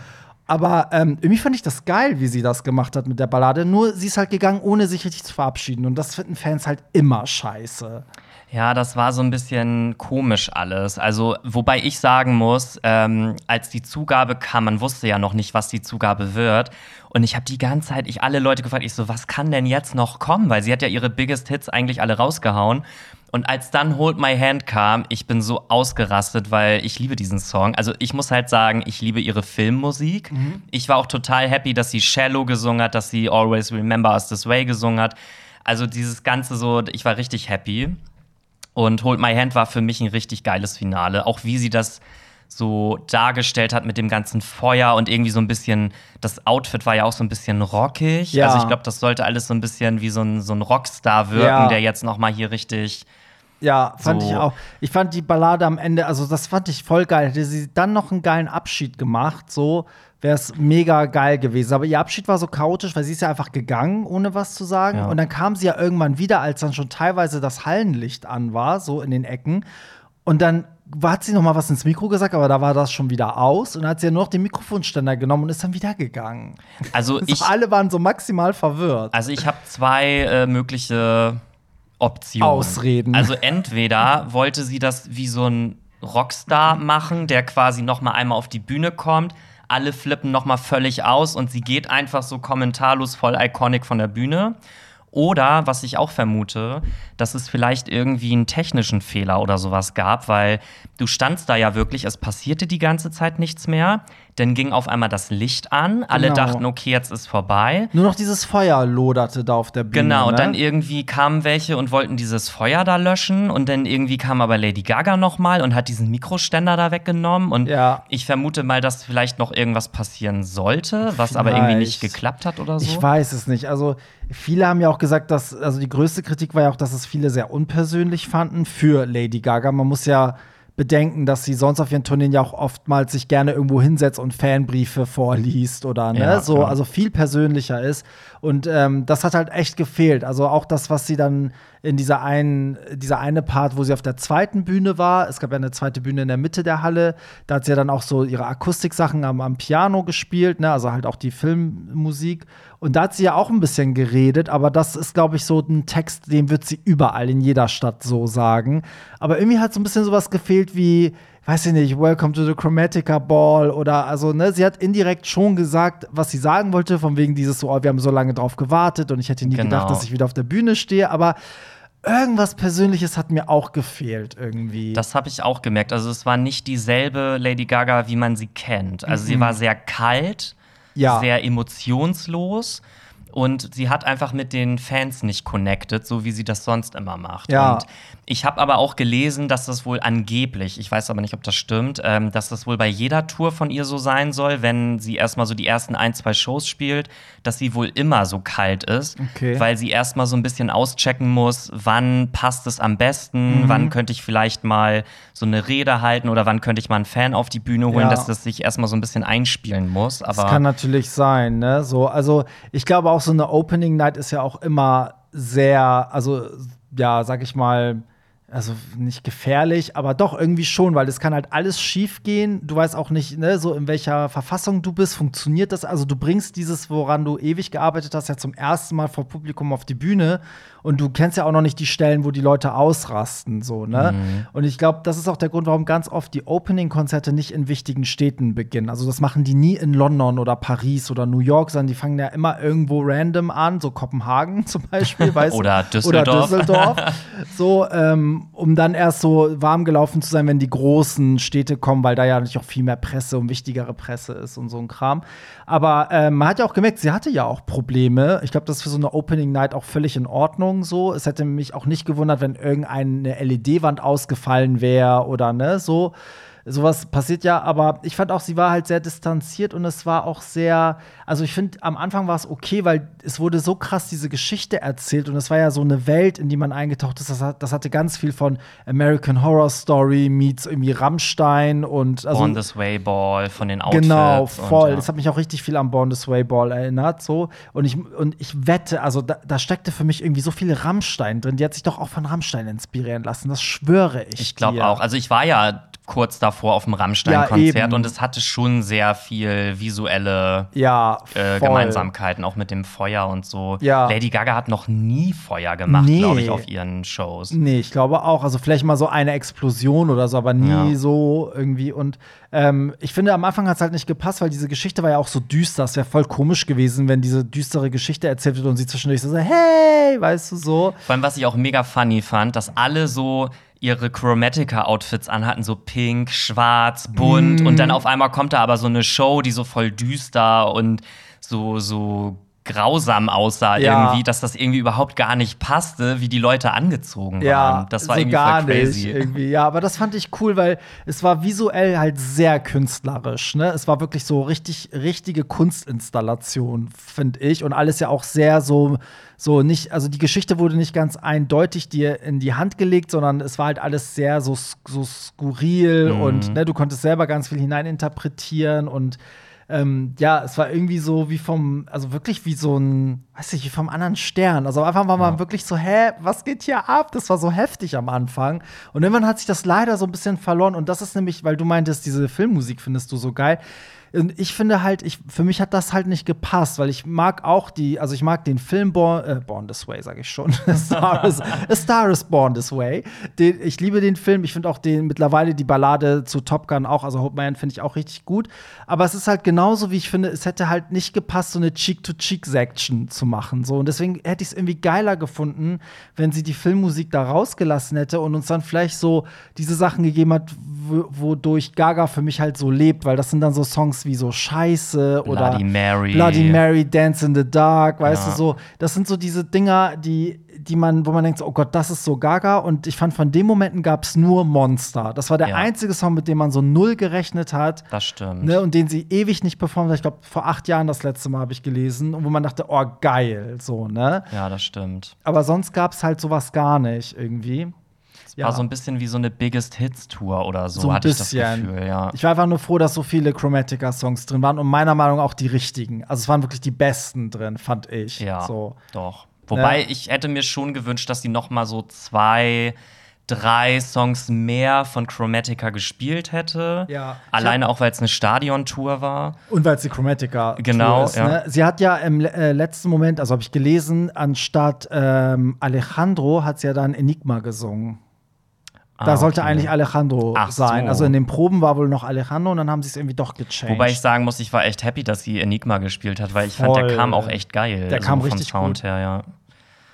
Aber ähm, irgendwie fand ich das geil, wie sie das gemacht hat mit der Ballade. Nur sie ist halt gegangen, ohne sich richtig zu verabschieden. Und das finden Fans halt immer scheiße. Ja, das war so ein bisschen komisch alles. Also, wobei ich sagen muss, ähm, als die Zugabe kam, man wusste ja noch nicht, was die Zugabe wird. Und ich habe die ganze Zeit, ich alle Leute gefragt, ich so, was kann denn jetzt noch kommen? Weil sie hat ja ihre Biggest Hits eigentlich alle rausgehauen. Und als dann Hold My Hand kam, ich bin so ausgerastet, weil ich liebe diesen Song. Also ich muss halt sagen, ich liebe ihre Filmmusik. Ich war auch total happy, dass sie Shallow gesungen hat, dass sie Always Remember Us This Way gesungen hat. Also dieses Ganze so, ich war richtig happy. Und Hold My Hand war für mich ein richtig geiles Finale. Auch wie sie das so dargestellt hat mit dem ganzen Feuer und irgendwie so ein bisschen, das Outfit war ja auch so ein bisschen rockig. Ja. Also ich glaube, das sollte alles so ein bisschen wie so ein, so ein Rockstar wirken, Ja. der jetzt noch mal hier richtig Ja, fand So. ich auch. Ich fand die Ballade am Ende, also das fand ich voll geil. Hätte sie dann noch einen geilen Abschied gemacht, so wäre es mega geil gewesen. Aber ihr Abschied war so chaotisch, weil sie ist ja einfach gegangen, ohne was zu sagen. Ja. Und dann kam sie ja irgendwann wieder, als dann schon teilweise das Hallenlicht an war, so in den Ecken. Und dann hat sie noch mal was ins Mikro gesagt, aber da war das schon wieder aus. Und dann hat sie ja nur noch den Mikrofonständer genommen und ist dann wieder gegangen. Also So, ich, alle waren so maximal verwirrt. also ich habe zwei äh, mögliche Optionen. Ausreden. Also entweder wollte sie das wie so ein Rockstar machen, der quasi noch mal einmal auf die Bühne kommt, alle flippen noch mal völlig aus und sie geht einfach so kommentarlos voll iconic von der Bühne. Oder, was ich auch vermute, dass es vielleicht irgendwie einen technischen Fehler oder sowas gab, weil du standst da ja wirklich, es passierte die ganze Zeit nichts mehr. Dann ging auf einmal das Licht an, alle Genau. dachten, okay, jetzt ist vorbei. Nur noch dieses Feuer loderte da auf der Bühne. Genau, ne? dann irgendwie kamen welche und wollten dieses Feuer da löschen und dann irgendwie kam aber Lady Gaga noch mal und hat diesen Mikroständer da weggenommen und Ja. ich vermute mal, dass vielleicht noch irgendwas passieren sollte, was aber irgendwie nicht Vielleicht. geklappt hat oder so. Ich weiß es nicht. Also, viele haben ja auch gesagt, dass, also die größte Kritik war ja auch, dass es viele sehr unpersönlich fanden für Lady Gaga. Man muss ja bedenken, dass sie sonst auf ihren Tourneen ja auch oftmals sich gerne irgendwo hinsetzt und Fanbriefe vorliest oder ne, Ja, so, also viel persönlicher ist. Und ähm, das hat halt echt gefehlt. Also auch das, was sie dann in dieser einen, dieser eine Part, wo sie auf der zweiten Bühne war, es gab ja eine zweite Bühne in der Mitte der Halle, da hat sie ja dann auch so ihre Akustiksachen am, am Piano gespielt, ne, also halt auch die Filmmusik. Und da hat sie ja auch ein bisschen geredet, aber das ist, glaube ich, so ein Text, den wird sie überall in jeder Stadt so sagen. Aber irgendwie hat so ein bisschen sowas gefehlt wie, weiß ich nicht, Welcome to the Chromatica Ball oder also, ne, sie hat indirekt schon gesagt, was sie sagen wollte, von wegen dieses so, oh, wir haben so lange drauf gewartet und ich hätte nie Genau. gedacht, dass ich wieder auf der Bühne stehe, aber irgendwas Persönliches hat mir auch gefehlt irgendwie. Das habe ich auch gemerkt. Also es war nicht dieselbe Lady Gaga, wie man sie kennt. Also sie war sehr kalt, Mhm. Ja. sehr emotionslos und sie hat einfach mit den Fans nicht connected, so wie sie das sonst immer macht. Ja. Und ich habe aber auch gelesen, dass das wohl angeblich, ich weiß aber nicht, ob das stimmt, ähm, dass das wohl bei jeder Tour von ihr so sein soll, wenn sie erstmal so die ersten ein, zwei Shows spielt, dass sie wohl immer so kalt ist, Okay. weil sie erstmal so ein bisschen auschecken muss, wann passt es am besten, Mhm. wann könnte ich vielleicht mal so eine Rede halten oder wann könnte ich mal einen Fan auf die Bühne holen, Ja. dass das sich erstmal so ein bisschen einspielen muss. Das Aber kann natürlich sein, ne? So, also ich glaube auch so eine Opening Night ist ja auch immer sehr, also ja, sag ich mal, also nicht gefährlich, aber doch irgendwie schon, weil es kann halt alles schief gehen. Du weißt auch nicht, ne, so in welcher Verfassung du bist, funktioniert das? Also du bringst dieses, woran du ewig gearbeitet hast, ja zum ersten Mal vor Publikum auf die Bühne und du kennst ja auch noch nicht die Stellen, wo die Leute ausrasten, so, ne? Und ich glaube, das ist auch der Grund, warum ganz oft die Opening-Konzerte nicht in wichtigen Städten beginnen. Also das machen die nie in London oder Paris oder New York, sondern die fangen ja immer irgendwo random an, so Kopenhagen zum Beispiel, weißt du? Oder Düsseldorf. Oder Düsseldorf. so, ähm, um dann erst so warm gelaufen zu sein, wenn die großen Städte kommen, weil da ja natürlich auch viel mehr Presse und wichtigere Presse ist und so ein Kram. Aber ähm, man hat ja auch gemerkt, sie hatte ja auch Probleme. Ich glaube, das ist für so eine Opening Night auch völlig in Ordnung so. Es hätte mich auch nicht gewundert, wenn irgendeine LED-Wand ausgefallen wäre oder ne, so. Sowas passiert ja, aber ich fand auch, sie war halt sehr distanziert und es war auch sehr, also ich finde, am Anfang war es okay, weil es wurde so krass diese Geschichte erzählt und es war ja so eine Welt, in die man eingetaucht ist. Das, hat, das hatte ganz viel von American Horror Story meets irgendwie Rammstein und also Born This Way Ball von den Outfits. Genau, und, voll. ja. Das hat mich auch richtig viel an Born This Way Ball erinnert. So. Und, ich, und ich wette, also da, da steckte für mich irgendwie so viel Rammstein drin. Die hat sich doch auch von Rammstein inspirieren lassen. Das schwöre ich. Ich glaube auch. Also ich war ja kurz davor auf dem Ja, Rammstein-Konzert eben. und es hatte schon sehr viel visuelle Ja, äh, voll. Gemeinsamkeiten, auch mit dem Feuer und so. Ja. Lady Gaga hat noch nie Feuer gemacht, Nee. glaube ich, auf ihren Shows. Nee, ich glaube auch. Also vielleicht mal so eine Explosion oder so, aber nie Ja. so irgendwie. Und ähm, ich finde, am Anfang hat es halt nicht gepasst, weil diese Geschichte war ja auch so düster. Es wäre voll komisch gewesen, wenn diese düstere Geschichte erzählt wird und sie zwischendurch so, hey, weißt du so. Vor allem, was ich auch mega funny fand, dass alle so ihre Chromatica-Outfits anhatten, so pink, schwarz, bunt. Mm. Und dann auf einmal kommt da aber so eine Show, die so voll düster und so, so grausam aussah Ja. irgendwie, dass das irgendwie überhaupt gar nicht passte, wie die Leute angezogen waren. Ja, das war so irgendwie gar crazy. nicht irgendwie. Ja, aber das fand ich cool, weil es war visuell halt sehr künstlerisch. Ne? Es war wirklich so richtig richtige Kunstinstallation, finde ich, und alles ja auch sehr so so nicht. Also die Geschichte wurde nicht ganz eindeutig dir in die Hand gelegt, sondern es war halt alles sehr so so skurril Mhm. und ne, du konntest selber ganz viel hineininterpretieren und ähm, ja, es war irgendwie so wie vom, also wirklich wie so ein, weiß ich, wie vom anderen Stern. Also einfach war man wirklich so, hä, was geht hier ab? Das war so heftig am Anfang. Und irgendwann hat sich das leider so ein bisschen verloren. Und das ist nämlich, weil du meintest, diese Filmmusik findest du so geil. Und ich finde halt, ich, für mich hat das halt nicht gepasst, weil ich mag auch die, also ich mag den Film Born, äh, Born This Way, sage ich schon. A Star, is, A Star is Born This Way. Den, ich liebe den Film. Ich finde auch den mittlerweile die Ballade zu Top Gun auch, also Hope Man finde ich auch richtig gut. Aber es ist halt genauso, wie ich finde, es hätte halt nicht gepasst, so eine Cheek-to-Cheek-Section zu machen. So. Und deswegen hätte ich es irgendwie geiler gefunden, wenn sie die Filmmusik da rausgelassen hätte und uns dann vielleicht so diese Sachen gegeben hat, wo- wodurch Gaga für mich halt so lebt, weil das sind dann so Songs wie so Scheiße oder Bloody Mary. Bloody Mary, Dance in the Dark, weißt Ja. du so. Das sind so diese Dinger, die, die man, wo man denkt, oh Gott, das ist so Gaga. Und ich fand, von den Momenten gab es nur Monster. Das war der Ja. einzige Song, mit dem man so null gerechnet hat. Das stimmt. Ne, und den sie ewig nicht performt hat. Ich glaube, vor acht Jahren das letzte Mal habe ich gelesen. Und wo man dachte, oh, geil, so, ne? Ja, das stimmt. Aber sonst gab es halt sowas gar nicht irgendwie. War so ein bisschen wie so eine Biggest Hits Tour oder so, So hatte ich das. Gefühl, ja. Ich war einfach nur froh, dass so viele Chromatica-Songs drin waren und meiner Meinung nach auch die richtigen. Also es waren wirklich die besten drin, fand ich. Ja, So. doch. Wobei Ne? ich hätte mir schon gewünscht, dass die noch mal so zwei, drei Songs mehr von Chromatica gespielt hätte. Ja. Alleine auch, weil es eine Stadion-Tour war. Und weil es die Chromatica Genau, ist, ja. ne? Sie hat ja im äh, letzten Moment, also habe ich gelesen, anstatt ähm, Alejandro hat sie ja dann Enigma gesungen. Da Ah, sollte okay. eigentlich Alejandro Ach sein. so. Also in den Proben war wohl noch Alejandro und dann haben sie es irgendwie doch gechanged. Wobei ich sagen muss, ich war echt happy, dass sie Enigma gespielt hat, weil ich fand, Voll. der kam auch echt geil. Der kam vom richtig Sound gut. her, ja.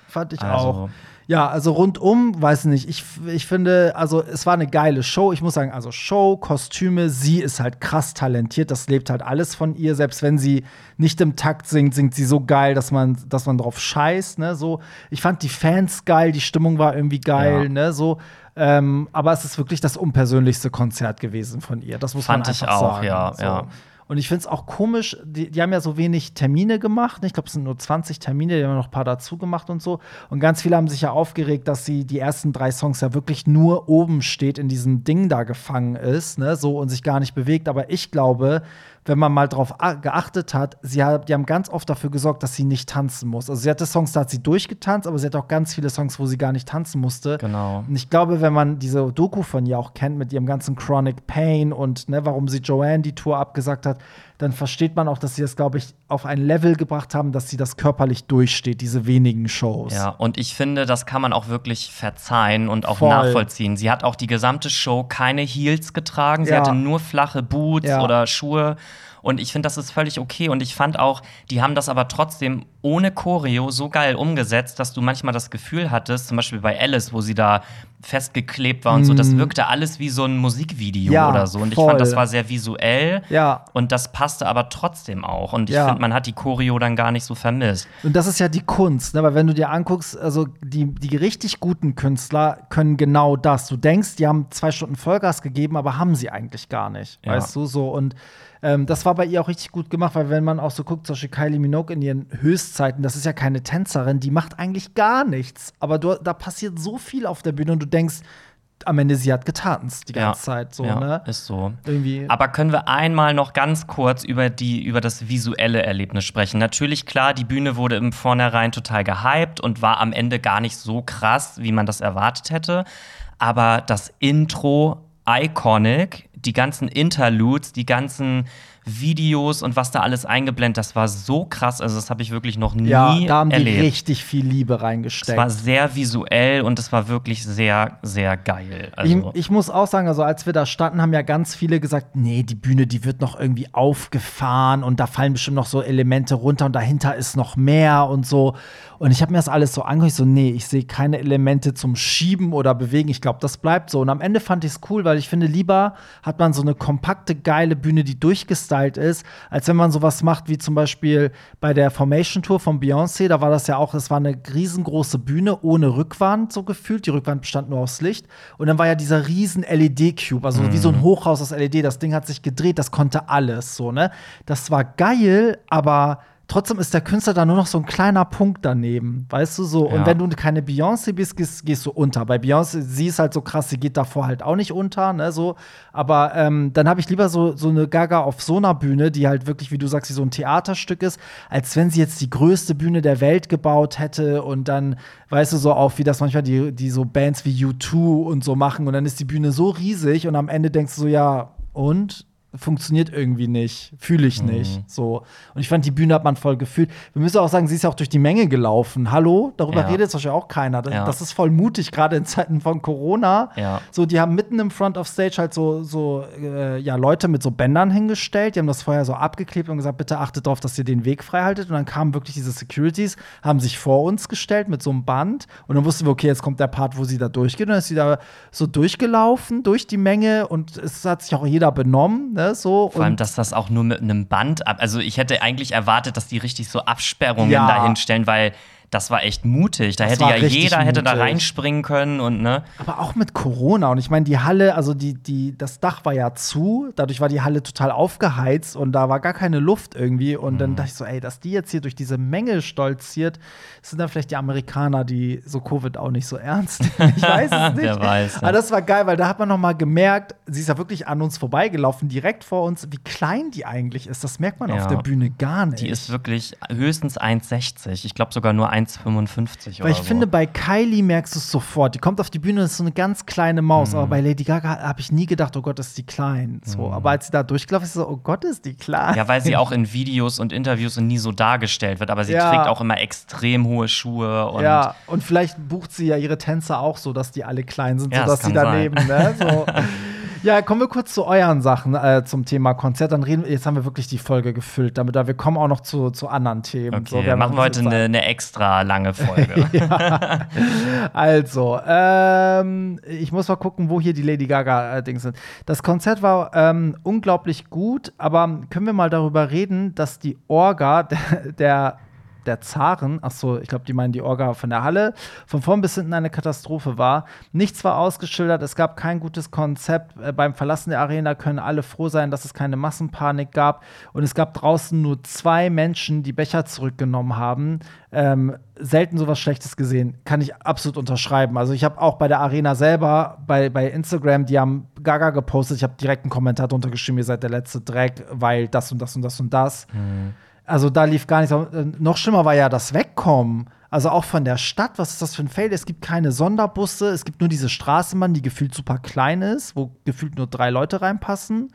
Fand ich Also- auch. Ja, also rundum, weiß nicht, ich, ich finde, also es war eine geile Show. Ich muss sagen, also Show, Kostüme, sie ist halt krass talentiert. Das lebt halt alles von ihr. Selbst wenn sie nicht im Takt singt, singt sie so geil, dass man, dass man drauf scheißt. Ne? So, ich fand die Fans geil, die Stimmung war irgendwie geil, Ja. ne? So. Ähm, aber es ist wirklich das unpersönlichste Konzert gewesen von ihr. Das muss Fand man ich einfach auch, sagen. ja, so. ja. Und ich finde es auch komisch, die, die haben ja so wenig Termine gemacht. ne? Ich glaube, es sind nur 20 Termine, die haben noch ein paar dazu gemacht und so. Und ganz viele haben sich ja aufgeregt, dass sie die ersten drei Songs ja wirklich nur oben steht, in diesem Ding da gefangen ist, ne, so und sich gar nicht bewegt. Aber ich glaube, wenn man mal drauf geachtet hat, sie hat, die haben ganz oft dafür gesorgt, dass sie nicht tanzen muss. Also sie hatte Songs, da hat sie durchgetanzt, aber sie hat auch ganz viele Songs, wo sie gar nicht tanzen musste. Genau. Und ich glaube, wenn man diese Doku von ihr auch kennt mit ihrem ganzen Chronic Pain und ne, warum sie Joanne die Tour abgesagt hat, dann versteht man auch, dass sie das, glaube ich, auf ein Level gebracht haben, dass sie das körperlich durchsteht, diese wenigen Shows. Ja, und ich finde, das kann man auch wirklich verzeihen und auch Voll. nachvollziehen. Sie hat auch die gesamte Show keine Heels getragen, sie Ja. hatte nur flache Boots Ja. oder Schuhe. Und ich finde, das ist völlig okay. Und ich fand auch, die haben das aber trotzdem ohne Choreo so geil umgesetzt, dass du manchmal das Gefühl hattest, zum Beispiel bei Alice, wo sie da festgeklebt war und so, das wirkte alles wie so ein Musikvideo Mhm. Ja, oder so. Und ich voll. fand, das war sehr visuell. Ja. Und das passte aber trotzdem auch. Und ich Ja. finde, man hat die Choreo dann gar nicht so vermisst. Und das ist ja die Kunst, ne? weil wenn du dir anguckst, also die, die richtig guten Künstler können genau das. Du denkst, die haben zwei Stunden Vollgas gegeben, aber haben sie eigentlich gar nicht. Ja. Weißt du, so. Und ähm, das war bei ihr auch richtig gut gemacht, weil wenn man auch so guckt, zum Beispiel Kylie Minogue in ihren Höchstzeiten, das ist ja keine Tänzerin, die macht eigentlich gar nichts. Aber du, da passiert so viel auf der Bühne und du denkst, am Ende sie hat getanzt die ganze Zeit. So, ja, ne? ist so. Irgendwie. Aber können wir einmal noch ganz kurz über, die, über das visuelle Erlebnis sprechen? Natürlich, klar, die Bühne wurde im Vornherein total gehypt und war am Ende gar nicht so krass, wie man das erwartet hätte. Aber das Intro, iconic, die ganzen Interludes, die ganzen Videos und was da alles eingeblendet, das war so krass. Also, das habe ich wirklich noch nie ja, da haben die erlebt. richtig viel Liebe Es reingesteckt. war sehr visuell und es war wirklich sehr, sehr geil. Also, Ich, ich muss auch sagen, also als wir da standen, haben ja ganz viele gesagt, nee, die Bühne, die wird noch irgendwie aufgefahren und da fallen bestimmt noch so Elemente runter und dahinter ist noch mehr und so. Und ich habe mir das alles so angehört, so, nee, ich sehe keine Elemente zum Schieben oder Bewegen. Ich glaube, das bleibt so. Und am Ende fand ich es cool, weil ich finde, lieber hat man so eine kompakte, geile Bühne, die durchgestylt ist, als wenn man sowas macht wie zum Beispiel bei der Formation Tour von Beyoncé. Da war das ja auch, das war eine riesengroße Bühne ohne Rückwand, so gefühlt. Die Rückwand bestand nur aus Licht. Und dann war ja dieser riesen LED-Cube, also wie so ein Hochhaus aus LED. Das Ding hat sich gedreht, das konnte alles, so, ne? Das war geil, aber trotzdem ist der Künstler da nur noch so ein kleiner Punkt daneben, weißt du so. Ja. Und wenn du keine Beyoncé bist, gehst, gehst du unter. Bei Beyoncé, sie ist halt so krass, sie geht davor halt auch nicht unter, ne, so. Aber ähm, dann habe ich lieber so, so eine Gaga auf so einer Bühne, die halt wirklich, wie du sagst, so ein Theaterstück ist, als wenn sie jetzt die größte Bühne der Welt gebaut hätte und dann, weißt du, so auch, wie das manchmal die, die so Bands wie U2 und so machen und dann ist die Bühne so riesig und am Ende denkst du so, ja, und? Funktioniert irgendwie nicht, fühle ich nicht. So. Und ich fand, die Bühne hat man voll gefühlt. Wir müssen auch sagen, sie ist ja auch durch die Menge gelaufen. Hallo? Darüber Ja. redet jetzt wahrscheinlich auch keiner. Das, Ja. das ist voll mutig, gerade in Zeiten von Corona. Ja. So, die haben mitten im Front of Stage halt so, so äh, ja, Leute mit so Bändern hingestellt. Die haben das vorher so abgeklebt und gesagt, bitte achtet darauf, dass ihr den Weg frei haltet. Und dann kamen wirklich diese Securities, haben sich vor uns gestellt mit so einem Band. Und dann wussten wir, okay, jetzt kommt der Part, wo sie da durchgeht. Und dann ist sie da so durchgelaufen durch die Menge und es hat sich auch jeder benommen, ne, so. Vor allem, dass das auch nur mit einem Band ab. Also ich hätte eigentlich erwartet, dass die richtig so Absperrungen Ja. dahin stellen, weil das war echt mutig. Da Das hätte ja jeder hätte da reinspringen können und ne. Aber auch mit Corona. Und ich meine, die Halle, also die, die, das Dach war ja zu, dadurch war die Halle total aufgeheizt und da war gar keine Luft irgendwie. Und Mhm. dann dachte ich so, ey, dass die jetzt hier durch diese Menge stolziert, sind dann vielleicht die Amerikaner, die so Covid auch nicht so ernst. Ich weiß es nicht. Wer weiß, ja. Aber das war geil, weil da hat man noch mal gemerkt, sie ist ja wirklich an uns vorbeigelaufen, direkt vor uns, wie klein die eigentlich ist. Das merkt man Ja. auf der Bühne gar nicht. Die ist wirklich höchstens 1,60. Ich glaube sogar nur 1,55 oder Weil ich so. finde, bei Kylie merkst du es sofort. Die kommt auf die Bühne und ist so eine ganz kleine Maus. Mhm. Aber bei Lady Gaga habe ich nie gedacht, oh Gott, ist die klein. So. Aber als sie da durchgelaufen ist, so, oh Gott, ist die klein. ja, weil sie auch in Videos und Interviews nie so dargestellt wird, aber sie Ja. trägt auch immer extrem hohe Schuhe und ja, und vielleicht bucht sie ja ihre Tänzer auch so, dass die alle klein sind, Ja, sodass das sie daneben, ne? So. Ja, kommen wir kurz zu euren Sachen äh, zum Thema Konzert. Dann reden jetzt haben wir wirklich die Folge gefüllt, damit wir kommen auch noch zu, zu anderen Themen. Okay, So, wir machen heute eine, eine extra lange Folge. Also, ähm, ich muss mal gucken, wo hier die Lady Gaga-Dings sind. Das Konzert war ähm, unglaublich gut, aber können wir mal darüber reden, dass die Orga der, der, der Zaren, ach so, ich glaube, die meinen die Orga von der Halle, von vorn bis hinten eine Katastrophe war. Nichts war ausgeschildert, es gab kein gutes Konzept. Äh, beim Verlassen der Arena können alle froh sein, dass es keine Massenpanik gab. Und es gab draußen nur zwei Menschen, die Becher zurückgenommen haben. Ähm, selten sowas Schlechtes gesehen. Kann ich absolut unterschreiben. Also ich habe auch bei der Arena selber, bei, bei Instagram, die haben Gaga gepostet. Ich habe direkt einen Kommentar drunter geschrieben, ihr seid der letzte Dreck, weil das und das und das und das. Also da lief gar nichts. Äh, Noch schlimmer war ja das Wegkommen. Also auch von der Stadt, was ist das für ein Fail? Es gibt keine Sonderbusse, es gibt nur diese Straßenbahn, die gefühlt super klein ist, wo gefühlt nur drei Leute reinpassen.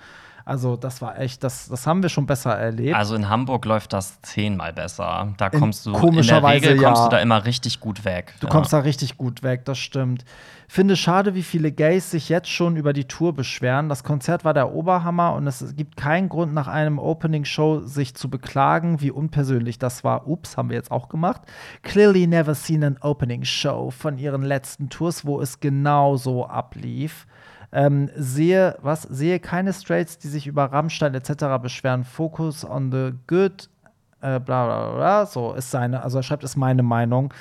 Also das war echt, das, das haben wir schon besser erlebt. Also in Hamburg läuft das zehnmal besser. Da In kommst du in der komischerweise, Regel kommst ja. du da immer richtig gut weg. Du ja. kommst da richtig gut weg, das stimmt. Finde schade, wie viele Gays sich jetzt schon über die Tour beschweren. Das Konzert war der Oberhammer und es gibt keinen Grund, nach einem Opening-Show sich zu beklagen, wie unpersönlich das war. Ups, haben wir jetzt auch gemacht. Clearly never seen an Opening-Show von ihren letzten Tours, wo es genau so ablief. Ähm, sehe, was? Sehe keine Straits, die sich über Rammstein etc. beschweren. Focus on the good äh, bla bla bla, so ist seine, also er schreibt, ist meine Meinung.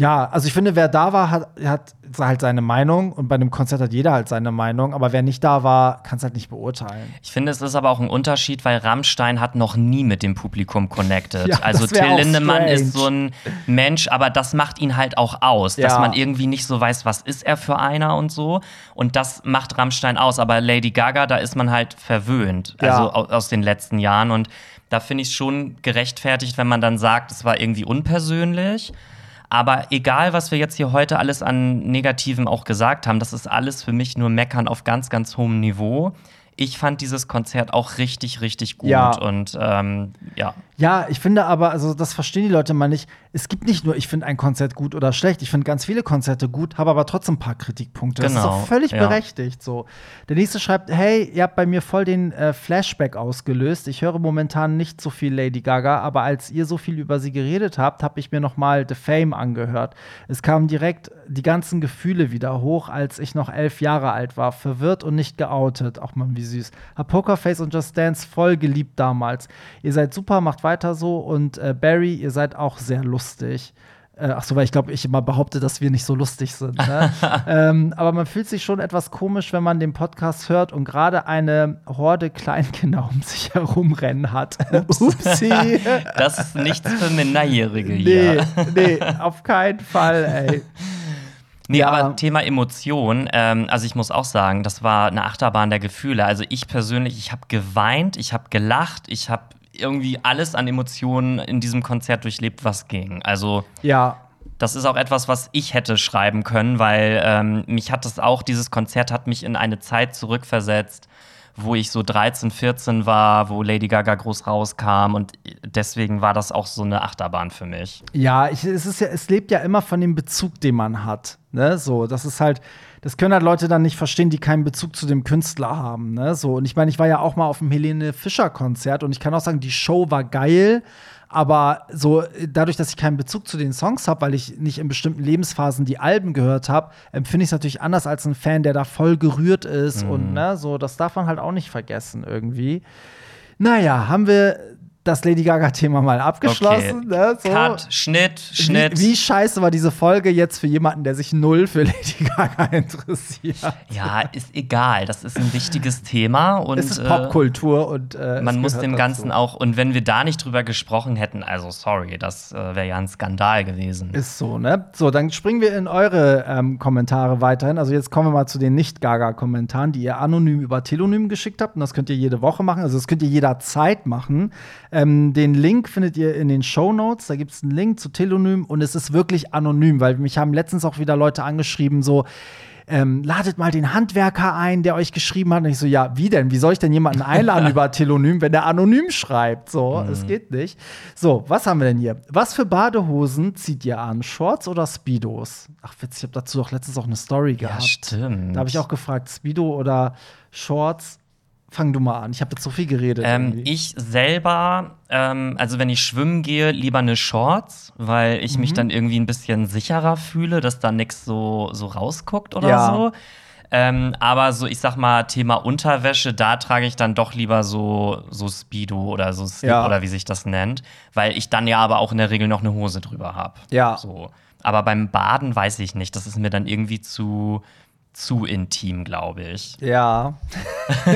Ja, also ich finde, wer da war, hat, hat halt seine Meinung und bei einem Konzert hat jeder halt seine Meinung, aber wer nicht da war, kann es halt nicht beurteilen. Ich finde, es ist aber auch ein Unterschied, weil Rammstein hat noch nie mit dem Publikum connected. Ja, also Till Lindemann ist so ein Mensch, aber das macht ihn halt auch aus, dass Ja. man irgendwie nicht so weiß, was ist er für einer und so. Und das macht Rammstein aus. Aber Lady Gaga, da ist man halt verwöhnt, also au- aus den letzten Jahren. Und da finde ich es schon gerechtfertigt, wenn man dann sagt, es war irgendwie unpersönlich. Aber egal, was wir jetzt hier heute alles an Negativen auch gesagt haben, das ist alles für mich nur Meckern auf ganz, ganz hohem Niveau. Ich fand dieses Konzert auch richtig, richtig gut. Ja. Und ähm, ja. Ja, ich finde aber, also das verstehen die Leute mal nicht. Es gibt nicht nur, ich finde ein Konzert gut oder schlecht. Ich finde ganz viele Konzerte gut, habe aber trotzdem ein paar Kritikpunkte. Das ist Genau, auch völlig ja. berechtigt. So. Der nächste schreibt: Hey, ihr habt bei mir voll den äh, Flashback ausgelöst. Ich höre momentan nicht so viel Lady Gaga, aber als ihr so viel über sie geredet habt, habe ich mir noch mal The Fame angehört. Es kamen direkt die ganzen Gefühle wieder hoch, als ich noch elf Jahre alt war, verwirrt und nicht geoutet. Auch mal wie süß. Hab Pokerface und Just Dance voll geliebt damals. Ihr seid super, macht weiter so und äh, Barry, ihr seid auch sehr lustig. Äh, ach so, weil ich glaube, ich immer behaupte, dass wir nicht so lustig sind. Ne? ähm, aber man fühlt sich schon etwas komisch, wenn man den Podcast hört und gerade eine Horde Kleinkinder um sich herumrennen hat. Upsi. Das ist nichts für Minderjährige nee, hier. nee, auf keinen Fall, ey. Nee, Ja. aber Thema Emotion, ähm, also ich muss auch sagen, das war eine Achterbahn der Gefühle. Also ich persönlich, ich habe geweint, ich habe gelacht, ich habe irgendwie alles an Emotionen in diesem Konzert durchlebt, was ging. Also Ja, das ist auch etwas, was ich hätte schreiben können, weil ähm, mich hat das auch, dieses Konzert hat mich in eine Zeit zurückversetzt, wo ich so 13, 14 war, wo Lady Gaga groß rauskam und deswegen war das auch so eine Achterbahn für mich. Ja, ich, es ist ja, es lebt ja immer von dem Bezug, den man hat. Ne? So, das ist halt, das können halt Leute dann nicht verstehen, die keinen Bezug zu dem Künstler haben. Ne? So, und ich meine, ich war ja auch mal auf dem Helene Fischer-Konzert und ich kann auch sagen, die Show war geil. Aber so dadurch, dass ich keinen Bezug zu den Songs habe, weil ich nicht in bestimmten Lebensphasen die Alben gehört habe, empfinde ich es natürlich anders als ein Fan, der da voll gerührt ist. Und ne, so, das darf man halt auch nicht vergessen irgendwie. Naja, haben wir das Lady Gaga-Thema mal abgeschlossen. Ne? So. Cut, Schnitt, Schnitt. Wie, wie scheiße war diese Folge jetzt für jemanden, der sich null für Lady Gaga interessiert? Ja, ist egal. Das ist ein wichtiges Thema und es ist äh, Popkultur und äh, man muss dem dazu. Ganzen auch und wenn wir da nicht drüber gesprochen hätten, also sorry, das äh, wäre ja ein Skandal gewesen. Ist so, ne? So, dann springen wir in eure ähm, Kommentare weiterhin. Also jetzt kommen wir mal zu den Nicht-Gaga-Kommentaren, die ihr anonym über Telonym geschickt habt. Und das könnt ihr jede Woche machen. Also das könnt ihr jederzeit machen. Ähm, den Link findet ihr in den Show Notes. Da gibt es einen Link zu Telonym und es ist wirklich anonym, weil mich haben letztens auch wieder Leute angeschrieben, so ähm, ladet mal den Handwerker ein, der euch geschrieben hat. Und ich so, ja, wie denn? Wie soll ich denn jemanden einladen über Telonym, wenn der anonym schreibt? So, es geht nicht. So, was haben wir denn hier? Was für Badehosen zieht ihr an? Shorts oder Speedos? Ach, witzig, ich habe dazu doch letztens auch eine Story gehabt. stimmt. Da habe ich auch gefragt, Speedo oder Shorts? Fang du mal an. Ich habe jetzt so viel geredet. Ähm, ich selber, ähm, also wenn ich schwimmen gehe, lieber eine Shorts, weil ich Mhm. mich dann irgendwie ein bisschen sicherer fühle, dass da nichts so, so rausguckt oder Ja. so. Ähm, aber so, ich sag mal, Thema Unterwäsche, da trage ich dann doch lieber so, so Speedo oder so Slip Ja. oder wie sich das nennt, weil ich dann ja aber auch in der Regel noch eine Hose drüber habe. Ja. So. Aber beim Baden weiß ich nicht, das ist mir dann irgendwie zu, zu intim, glaube ich. Ja.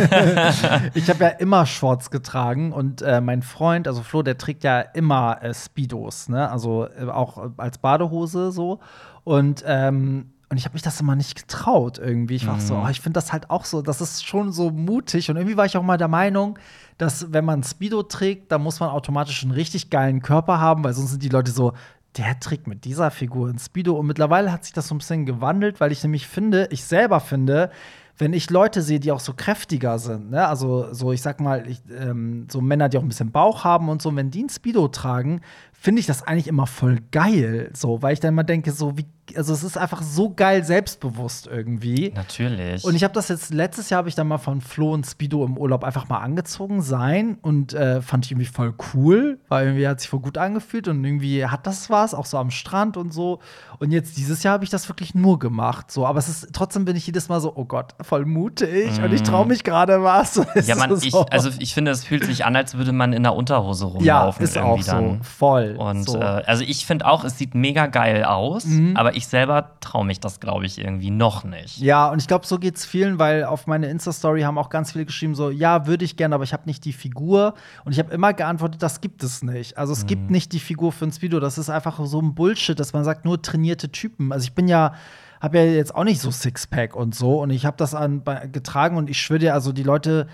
ich habe ja immer Shorts getragen und äh, mein Freund, also Flo, der trägt ja immer äh, Speedos, ne? Also äh, auch äh, als Badehose so. Und ähm, und ich habe mich das immer nicht getraut irgendwie. Ich war auch so, oh, ich finde das halt auch so, das ist schon so mutig. Und irgendwie war ich auch mal der Meinung, dass wenn man Speedo trägt, dann muss man automatisch einen richtig geilen Körper haben, weil sonst sind die Leute so, der trägt mit dieser Figur ein Speedo. Und mittlerweile hat sich das so ein bisschen gewandelt, weil ich nämlich finde, ich selber finde, wenn ich Leute sehe, die auch so kräftiger sind, ne? also so, ich sag mal, ich, ähm, so Männer, die auch ein bisschen Bauch haben und so, wenn die ein Speedo tragen, finde ich das eigentlich immer voll geil, so, weil ich dann immer denke, so wie, also es ist einfach so geil selbstbewusst irgendwie. Natürlich. Und ich habe das jetzt, letztes Jahr habe ich dann mal von Flo und Speedo im Urlaub einfach mal angezogen sein und äh, fand ich irgendwie voll cool, weil irgendwie hat sich voll gut angefühlt und irgendwie hat das was, auch so am Strand und so. Und jetzt dieses Jahr habe ich das wirklich nur gemacht, so. Aber es ist, trotzdem bin ich jedes Mal so, oh Gott, voll mutig und ich traue mich gerade was. Mhm. ja, man, ist ich, so. also ich finde, es fühlt sich an, als würde man in der Unterhose ja, rumlaufen. ist auch so, dann. voll. Und so. Mhm. äh, also ich finde auch, es sieht mega geil aus, aber ich selber traue mich das, glaube ich, irgendwie noch nicht. Ja, und ich glaube, so geht's vielen, weil auf meine Insta-Story haben auch ganz viele geschrieben, so, ja, würde ich gerne, aber ich habe nicht die Figur. Und ich habe immer geantwortet, das gibt es nicht. Also es gibt nicht die Figur für ein Speedo. Das ist einfach so ein Bullshit, dass man sagt, nur trainierte Typen. Also ich bin ja habe ja jetzt auch nicht so Sixpack und so und ich habe das an, getragen und ich schwöre dir, also die Leute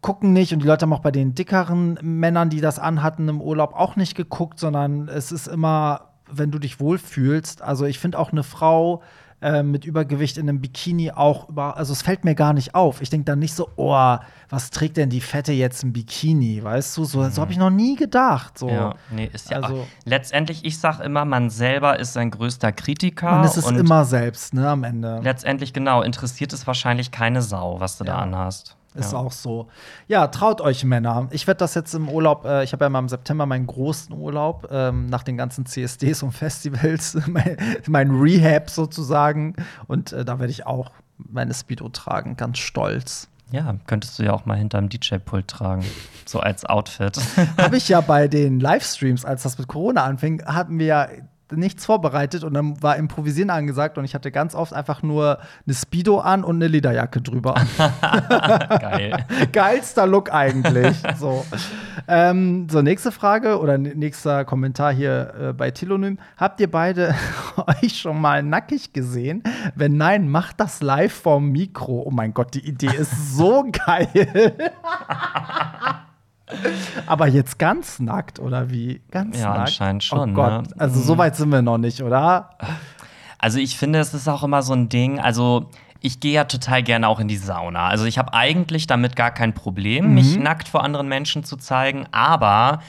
gucken nicht und die Leute haben auch bei den dickeren Männern, die das anhatten im Urlaub, auch nicht geguckt, sondern es ist immer, wenn du dich wohlfühlst. Also ich finde auch eine Frau äh, mit Übergewicht in einem Bikini auch über, also es fällt mir gar nicht auf. Ich denke dann nicht so, oh, was trägt denn die Fette jetzt im Bikini, weißt du? So, so habe ich noch nie gedacht. So. Ja, nee, ist ja. Also- letztendlich, ich sag immer, man selber ist sein größter Kritiker. Es ist immer selbst, ne, am Ende. Letztendlich, genau, interessiert es wahrscheinlich keine Sau, was du da Ja. anhast. Ist ja. auch so. Ja, traut euch Männer. Ich werde das jetzt im Urlaub, äh, ich habe ja mal im September meinen großen Urlaub, ähm, nach den ganzen CSDs und Festivals, mein, mein Rehab sozusagen. Und äh, da werde ich auch meine Speedo tragen, ganz stolz. Ja, könntest du ja auch mal hinterm DJ-Pult tragen. so als Outfit. habe ich ja bei den Livestreams, als das mit Corona anfing, hatten wir ja nichts vorbereitet und dann war Improvisieren angesagt und ich hatte ganz oft einfach nur eine Speedo an und eine Lederjacke drüber. Geil. Geilster Look eigentlich. so. Ähm, so, nächste Frage oder nächster Kommentar hier äh, bei Telonym. Habt ihr beide euch schon mal nackig gesehen? Wenn nein, macht das live vorm Mikro. Oh mein Gott, die Idee ist so geil. Aber jetzt ganz nackt, oder wie? Ganz Ja, nackt? anscheinend schon, Oh Gott, ne? also so weit sind wir noch nicht, oder? Also ich finde, es ist auch immer so ein Ding, also ich gehe ja total gerne auch in die Sauna. Also ich habe eigentlich damit gar kein Problem, mich nackt vor anderen Menschen zu zeigen, aber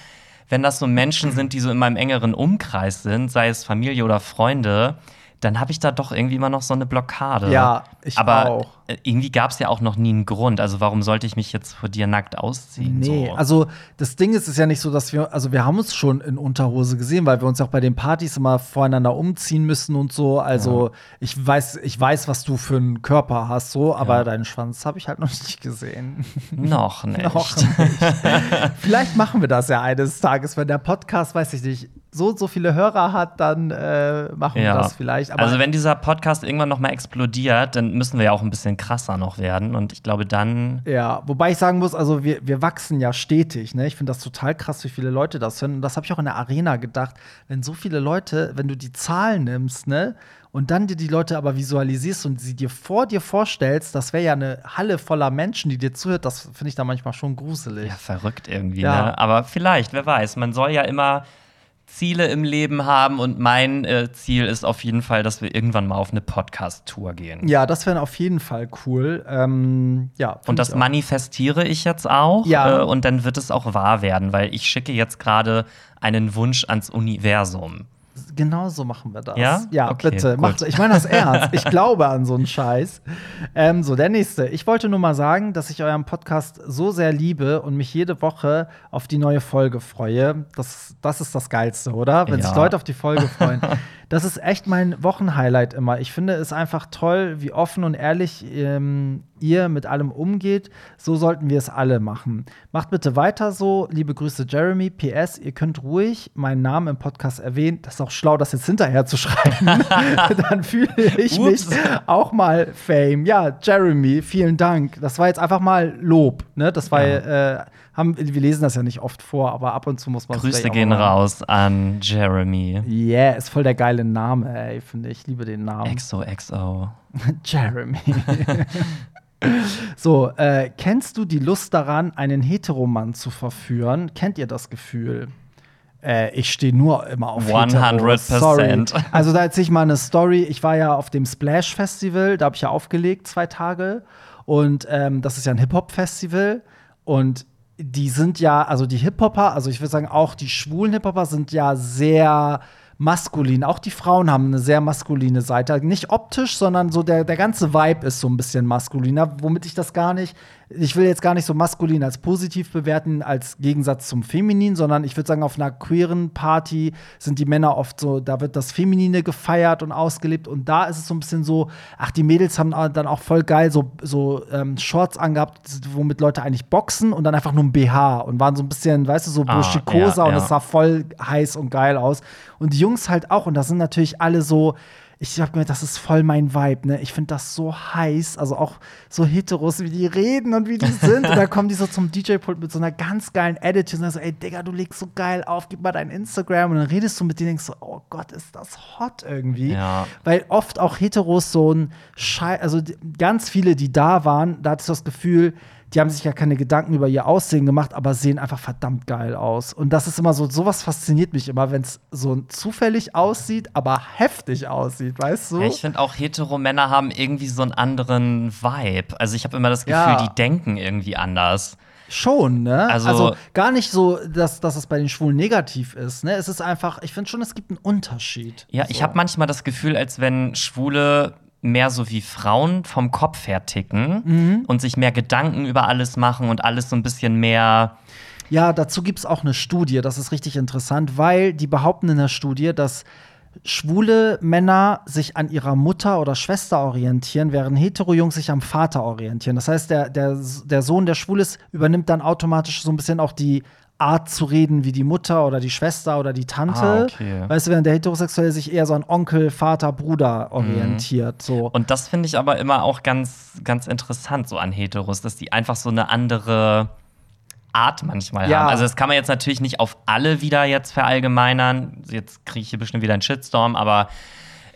wenn das so Menschen sind, die so in meinem engeren Umkreis sind, sei es Familie oder Freunde, dann habe ich da doch irgendwie immer noch so eine Blockade. Ja, ich aber auch. irgendwie gab es ja auch noch nie einen Grund. Also warum sollte ich mich jetzt vor dir nackt ausziehen? Nee, so? also das Ding ist, es ist ja nicht so, dass wir, also wir haben uns schon in Unterhose gesehen, weil wir uns auch bei den Partys immer voreinander umziehen müssen und so. Also ich weiß, ich weiß, was du für einen Körper hast, so, aber Ja. deinen Schwanz habe ich halt noch nicht gesehen. noch nicht. noch nicht. Vielleicht machen wir das ja eines Tages, wenn der Podcast, weiß ich nicht, so so viele Hörer hat, dann äh, machen wir das vielleicht. Aber also wenn dieser Podcast irgendwann noch mal explodiert, dann müssen wir ja auch ein bisschen krasser noch werden. Und ich glaube, dann Ja, wobei ich sagen muss, also wir, wir wachsen ja stetig. Ne? Ich finde das total krass, wie viele Leute das hören. Und das habe ich auch in der Arena gedacht. Wenn so viele Leute, wenn du die Zahlen nimmst, ne? Und dann dir die Leute aber visualisierst und sie dir vor dir vorstellst, das wäre ja eine Halle voller Menschen, die dir zuhört, das finde ich da manchmal schon gruselig. ja verrückt irgendwie. Ja. Ne? Aber vielleicht, wer weiß. Man soll ja immer Ziele im Leben haben und mein äh, Ziel ist auf jeden Fall, dass wir irgendwann mal auf eine Podcast-Tour gehen. Ja, das wäre auf jeden Fall cool. Ähm, ja, Und das ich manifestiere ich jetzt auch. Ja. Äh, und dann wird es auch wahr werden, weil ich schicke jetzt gerade einen Wunsch ans Universum. Genau so machen wir das. Ja? Ja, Okay, bitte. gut. Macht, ich meine das ernst. Ich glaube an so einen Scheiß. Ähm, so, der nächste. Ich wollte nur mal sagen, dass ich euren Podcast so sehr liebe und mich jede Woche auf die neue Folge freue. Das, das ist das Geilste, oder? Wenn sich Ja. Leute auf die Folge freuen. das ist echt mein Wochenhighlight immer. Ich finde es einfach toll, wie offen und ehrlich ähm, ihr mit allem umgeht. So sollten wir es alle machen. Macht bitte weiter so. Liebe Grüße, Jeremy. PS, ihr könnt ruhig meinen Namen im Podcast erwähnen. Das ist auch schlau, das jetzt hinterher zu schreiben. Dann fühle ich Ups. mich auch mal Fame. Ja, Jeremy, vielen Dank. Das war jetzt einfach mal Lob. Ne? Das war, äh, haben, wir lesen das ja nicht oft vor, aber ab und zu muss man Grüße gehen raus an Jeremy. Yeah, ist voll der geile Name, ey, finde ich. Ich liebe den Namen. XOXO. Jeremy. so, äh, kennst du die Lust daran, einen Heteromann zu verführen? Kennt ihr das Gefühl? Äh, ich stehe nur immer auf 100%. Hetero. Sorry. Also da erzähle ich mal eine Story. Ich war ja auf dem Splash Festival, da habe ich ja aufgelegt zwei Tage. Und ähm, das ist ja ein Hip-Hop-Festival. Und die sind ja, also die Hip-Hopper, also ich würde sagen, auch die schwulen Hip-Hopper sind ja sehr maskulin. Auch die Frauen haben eine sehr maskuline Seite. Nicht optisch, sondern so der, der ganze Vibe ist so ein bisschen maskuliner, womit ich das gar nicht, ich will jetzt gar nicht so maskulin als positiv bewerten, als Gegensatz zum Feminin, sondern ich würde sagen, auf einer queeren Party sind die Männer oft so, da wird das Feminine gefeiert und ausgelebt und da ist es so ein bisschen so, ach, die Mädels haben dann auch voll geil so, so ähm, Shorts angehabt, womit Leute eigentlich boxen und dann einfach nur ein BH und waren so ein bisschen, weißt du, so Ah, burschikoser ja, und ja. es sah voll heiß und geil aus. Und die Jungs halt auch. Und das sind natürlich alle so. Ich hab gemerkt, das ist voll mein Vibe, ne? Ich finde das so heiß. Also auch so Heteros, wie die reden und wie die sind. und dann kommen die so zum DJ-Pult mit so einer ganz geilen Attitude und dann so, ey, Digga, du legst so geil auf, gib mal dein Instagram. Und dann redest du mit denen und denkst so, oh Gott, ist das hot irgendwie. Ja. Weil oft auch Heteros so ein Schei, also ganz viele, die da waren, da hattest du das Gefühl, die haben sich ja keine Gedanken über ihr Aussehen gemacht, aber sehen einfach verdammt geil aus. Und das ist immer so, sowas fasziniert mich immer, wenn es so zufällig aussieht, aber heftig aussieht, weißt du? Ja, ich finde auch Heteromänner haben irgendwie so einen anderen Vibe. Also ich habe immer das Gefühl, Ja. die denken irgendwie anders. Schon, ne? Also- Also, gar nicht so, dass, dass es bei den Schwulen negativ ist, ne? Es ist einfach, ich finde schon, es gibt einen Unterschied. Ja, ich So. habe manchmal das Gefühl, als wenn Schwule mehr so wie Frauen vom Kopf her ticken Mhm. und sich mehr Gedanken über alles machen und alles so ein bisschen mehr. Ja, dazu gibt es auch eine Studie, das ist richtig interessant, weil die behaupten in der Studie, dass schwule Männer sich an ihrer Mutter oder Schwester orientieren, während hetero-Jungs sich am Vater orientieren. Das heißt, der, der, der Sohn, der schwul ist, übernimmt dann automatisch so ein bisschen auch die Art zu reden wie die Mutter oder die Schwester oder die Tante. Ah, okay. Weißt du, während der Heterosexuelle sich eher so an Onkel, Vater, Bruder orientiert. So. Und das finde ich aber immer auch ganz, ganz interessant, so an Heteros, dass die einfach so eine andere Art manchmal Ja. haben. Also das kann man jetzt natürlich nicht auf alle wieder jetzt verallgemeinern. Jetzt kriege ich hier bestimmt wieder einen Shitstorm, aber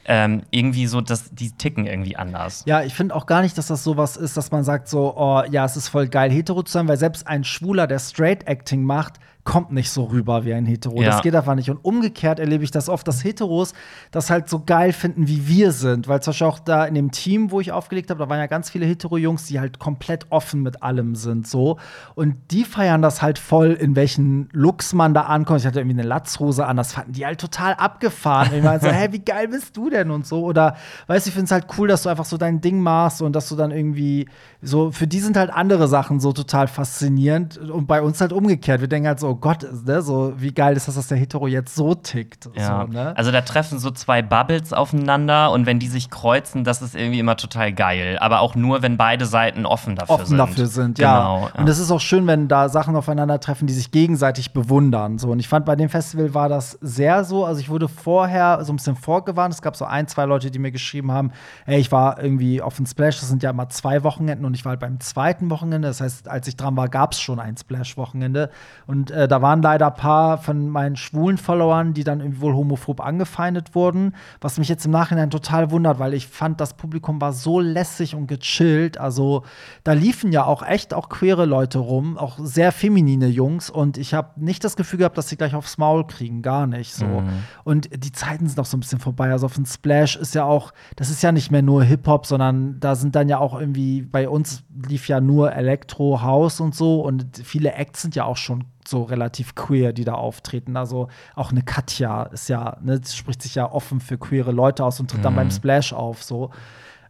ähm, irgendwie so, dass die ticken irgendwie anders. Ja, ich finde auch gar nicht, dass das sowas ist, dass man sagt so, oh, ja, es ist voll geil, hetero zu sein, weil selbst ein Schwuler, der Straight Acting macht, kommt nicht so rüber wie ein Hetero. Ja. Das geht einfach nicht. Und umgekehrt erlebe ich das oft, dass Heteros das halt so geil finden, wie wir sind. Weil zum Beispiel auch da in dem Team, wo ich aufgelegt habe, da waren ja ganz viele Hetero-Jungs, die halt komplett offen mit allem sind. so. Und die feiern das halt voll, in welchen Looks man da ankommt. Ich hatte irgendwie eine Latzhose an, das fanden die halt total abgefahren. Ich war so, hä, wie geil bist du denn und so? Oder weißt du, ich finde es halt cool, dass du einfach so dein Ding machst und dass du dann irgendwie so, für die sind halt andere Sachen so total faszinierend und bei uns halt umgekehrt. Wir denken halt so, oh Gott, ne, so wie geil ist das, dass der Hetero jetzt so tickt. Ja. So, ne? Also da treffen so zwei Bubbles aufeinander und wenn die sich kreuzen, das ist irgendwie immer total geil. Aber auch nur, wenn beide Seiten offen dafür offen sind. dafür sind, Genau, ja. Und es ist auch schön, wenn da Sachen aufeinandertreffen, die sich gegenseitig bewundern. So. Und ich fand, bei dem Festival war das sehr so. Also ich wurde vorher so ein bisschen vorgewarnt. Es gab so ein, zwei Leute, die mir geschrieben haben, ey, ich war irgendwie auf dem Splash, das sind ja immer zwei Wochenenden und ich war halt beim zweiten Wochenende. Das heißt, als ich dran war, gab es schon ein Splash-Wochenende. Und äh, da waren leider ein paar von meinen schwulen Followern, die dann irgendwie wohl homophob angefeindet wurden, was mich jetzt im Nachhinein total wundert, weil ich fand, das Publikum war so lässig und gechillt. Also da liefen ja auch echt auch queere Leute rum, auch sehr feminine Jungs und ich habe nicht das Gefühl gehabt, dass sie gleich aufs Maul kriegen, gar nicht so. Und die Zeiten sind auch so ein bisschen vorbei. Also auf dem Splash ist ja auch, das ist ja nicht mehr nur Hip-Hop, sondern da sind dann ja auch irgendwie, bei uns lief ja nur Elektro, House und so und viele Acts sind ja auch schon so relativ queer, die da auftreten. Also auch eine Katja ist ja, ne, spricht sich ja offen für queere Leute aus und tritt dann beim Splash auf. So.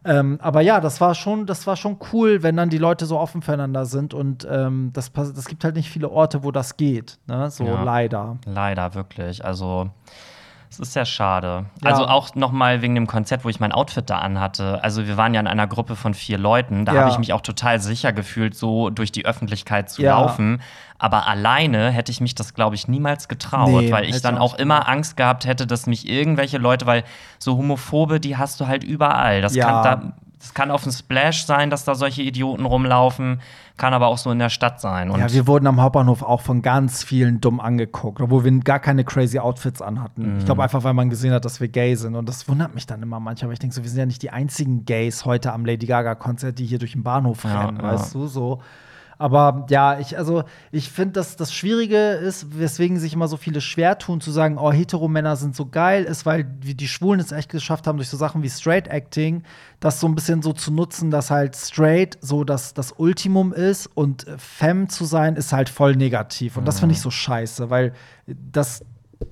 Ähm, aber ja, das war schon, das war schon cool, wenn dann die Leute so offen füreinander sind und ähm, das, das gibt halt nicht viele Orte, wo das geht. Ne? So Ja. leider. Leider, wirklich. Also, es ist sehr schade. Ja. Also auch noch mal wegen dem Konzert, wo ich mein Outfit da anhatte. Also wir waren ja in einer Gruppe von vier Leuten. Da Ja. habe ich mich auch total sicher gefühlt, so durch die Öffentlichkeit zu Ja. laufen. Aber alleine hätte ich mich das, glaube ich, niemals getraut, Nee, weil ich dann auch immer Angst gehabt hätte, dass mich irgendwelche Leute, weil so Homophobe, die hast du halt überall. Das kann da, das kann auf dem Splash sein, dass da solche Idioten rumlaufen, kann aber auch so in der Stadt sein. Und Ja, wir wurden am Hauptbahnhof auch von ganz vielen dumm angeguckt, obwohl wir gar keine crazy Outfits anhatten. Ich glaube einfach, weil man gesehen hat, dass wir gay sind. Und das wundert mich dann immer manchmal, weil ich denke so, wir sind ja nicht die einzigen Gays heute am Lady Gaga-Konzert, die hier durch den Bahnhof Ja, rennen, ja. weißt du, so. Aber ja, ich, also, ich finde, dass das Schwierige ist, weswegen sich immer so viele schwer tun, zu sagen, oh, Heteromänner sind so geil, ist, weil die Schwulen es echt geschafft haben, durch so Sachen wie Straight Acting, das so ein bisschen so zu nutzen, dass halt straight so das, das Ultimum ist und Femme zu sein ist halt voll negativ. Und das finde ich so scheiße, weil das